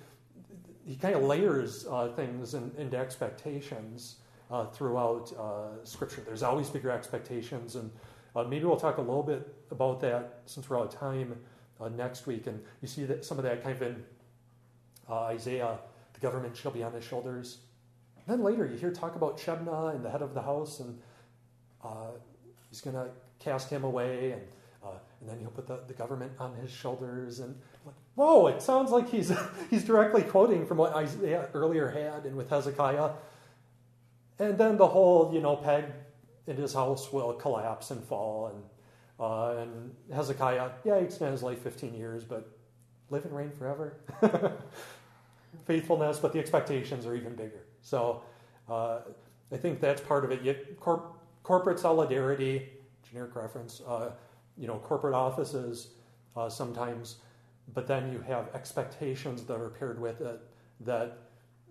he kind of layers uh, things in, into expectations uh, throughout uh, Scripture. There's always bigger expectations, and uh, maybe we'll talk a little bit about that since we're out of time uh, next week. And you see that some of that kind of in Isaiah, government shall be on his shoulders. Then later you hear talk about Shebna and the head of the house, and he's going to cast him away, and uh, and then he'll put the, the government on his shoulders. And like, whoa, it sounds like he's, he's directly quoting from what Isaiah earlier had and with Hezekiah. And then the whole, you know, peg in his house will collapse and fall. And, uh, and Hezekiah, yeah, he extended his life 15 years, but live and reign forever. Faithfulness, but the expectations are even bigger. So uh, I think that's part of it. Cor- corporate solidarity, generic reference, uh, you know, corporate offices uh, sometimes, but then you have expectations that are paired with it that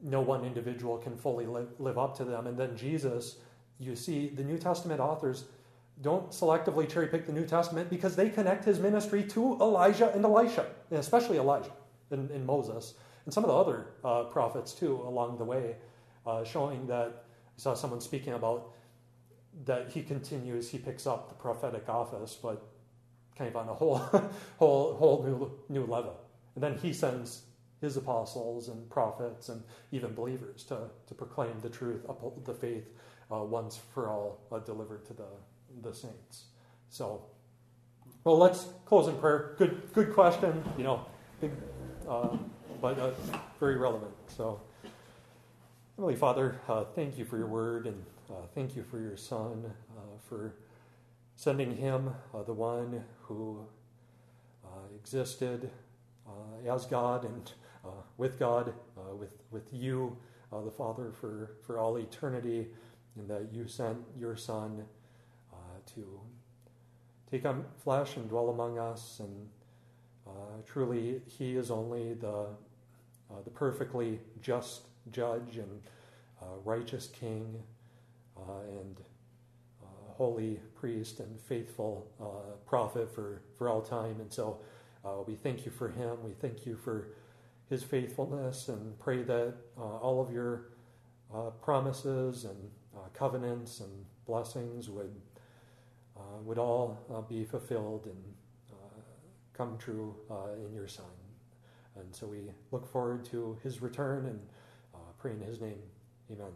no one individual can fully live, live up to them. And then Jesus, you see, the New Testament authors don't selectively cherry pick the New Testament because they connect his ministry to Elijah and Elisha, and especially Elijah and, and, Moses, and some of the other uh, prophets too along the way, uh, showing that I saw someone speaking about that he continues, he picks up the prophetic office, but kind of on a whole, whole, whole new, new level. And then he sends his apostles and prophets and even believers to, to proclaim the truth, uphold the faith uh, once for all uh, delivered to the, the saints. So, well, let's close in prayer. Good, good question. You know, big, uh, but uh, very relevant. So, Heavenly Father, uh, thank you for your word and uh, thank you for your Son, uh, for sending him, uh, the one who existed as God and with God, with, with you, the Father, for, for all eternity, and that you sent your Son to take on flesh and dwell among us. And uh, truly, He is only the, the perfectly just judge and uh, righteous King uh, and uh, holy priest and faithful uh, prophet for, for all time. And so uh, we thank you for him. We thank you for his faithfulness and pray that uh, all of your uh, promises and uh, covenants and blessings would, uh, would all uh, be fulfilled and uh, come true uh, in your Son. And so we look forward to his return and uh, pray in his name. Amen.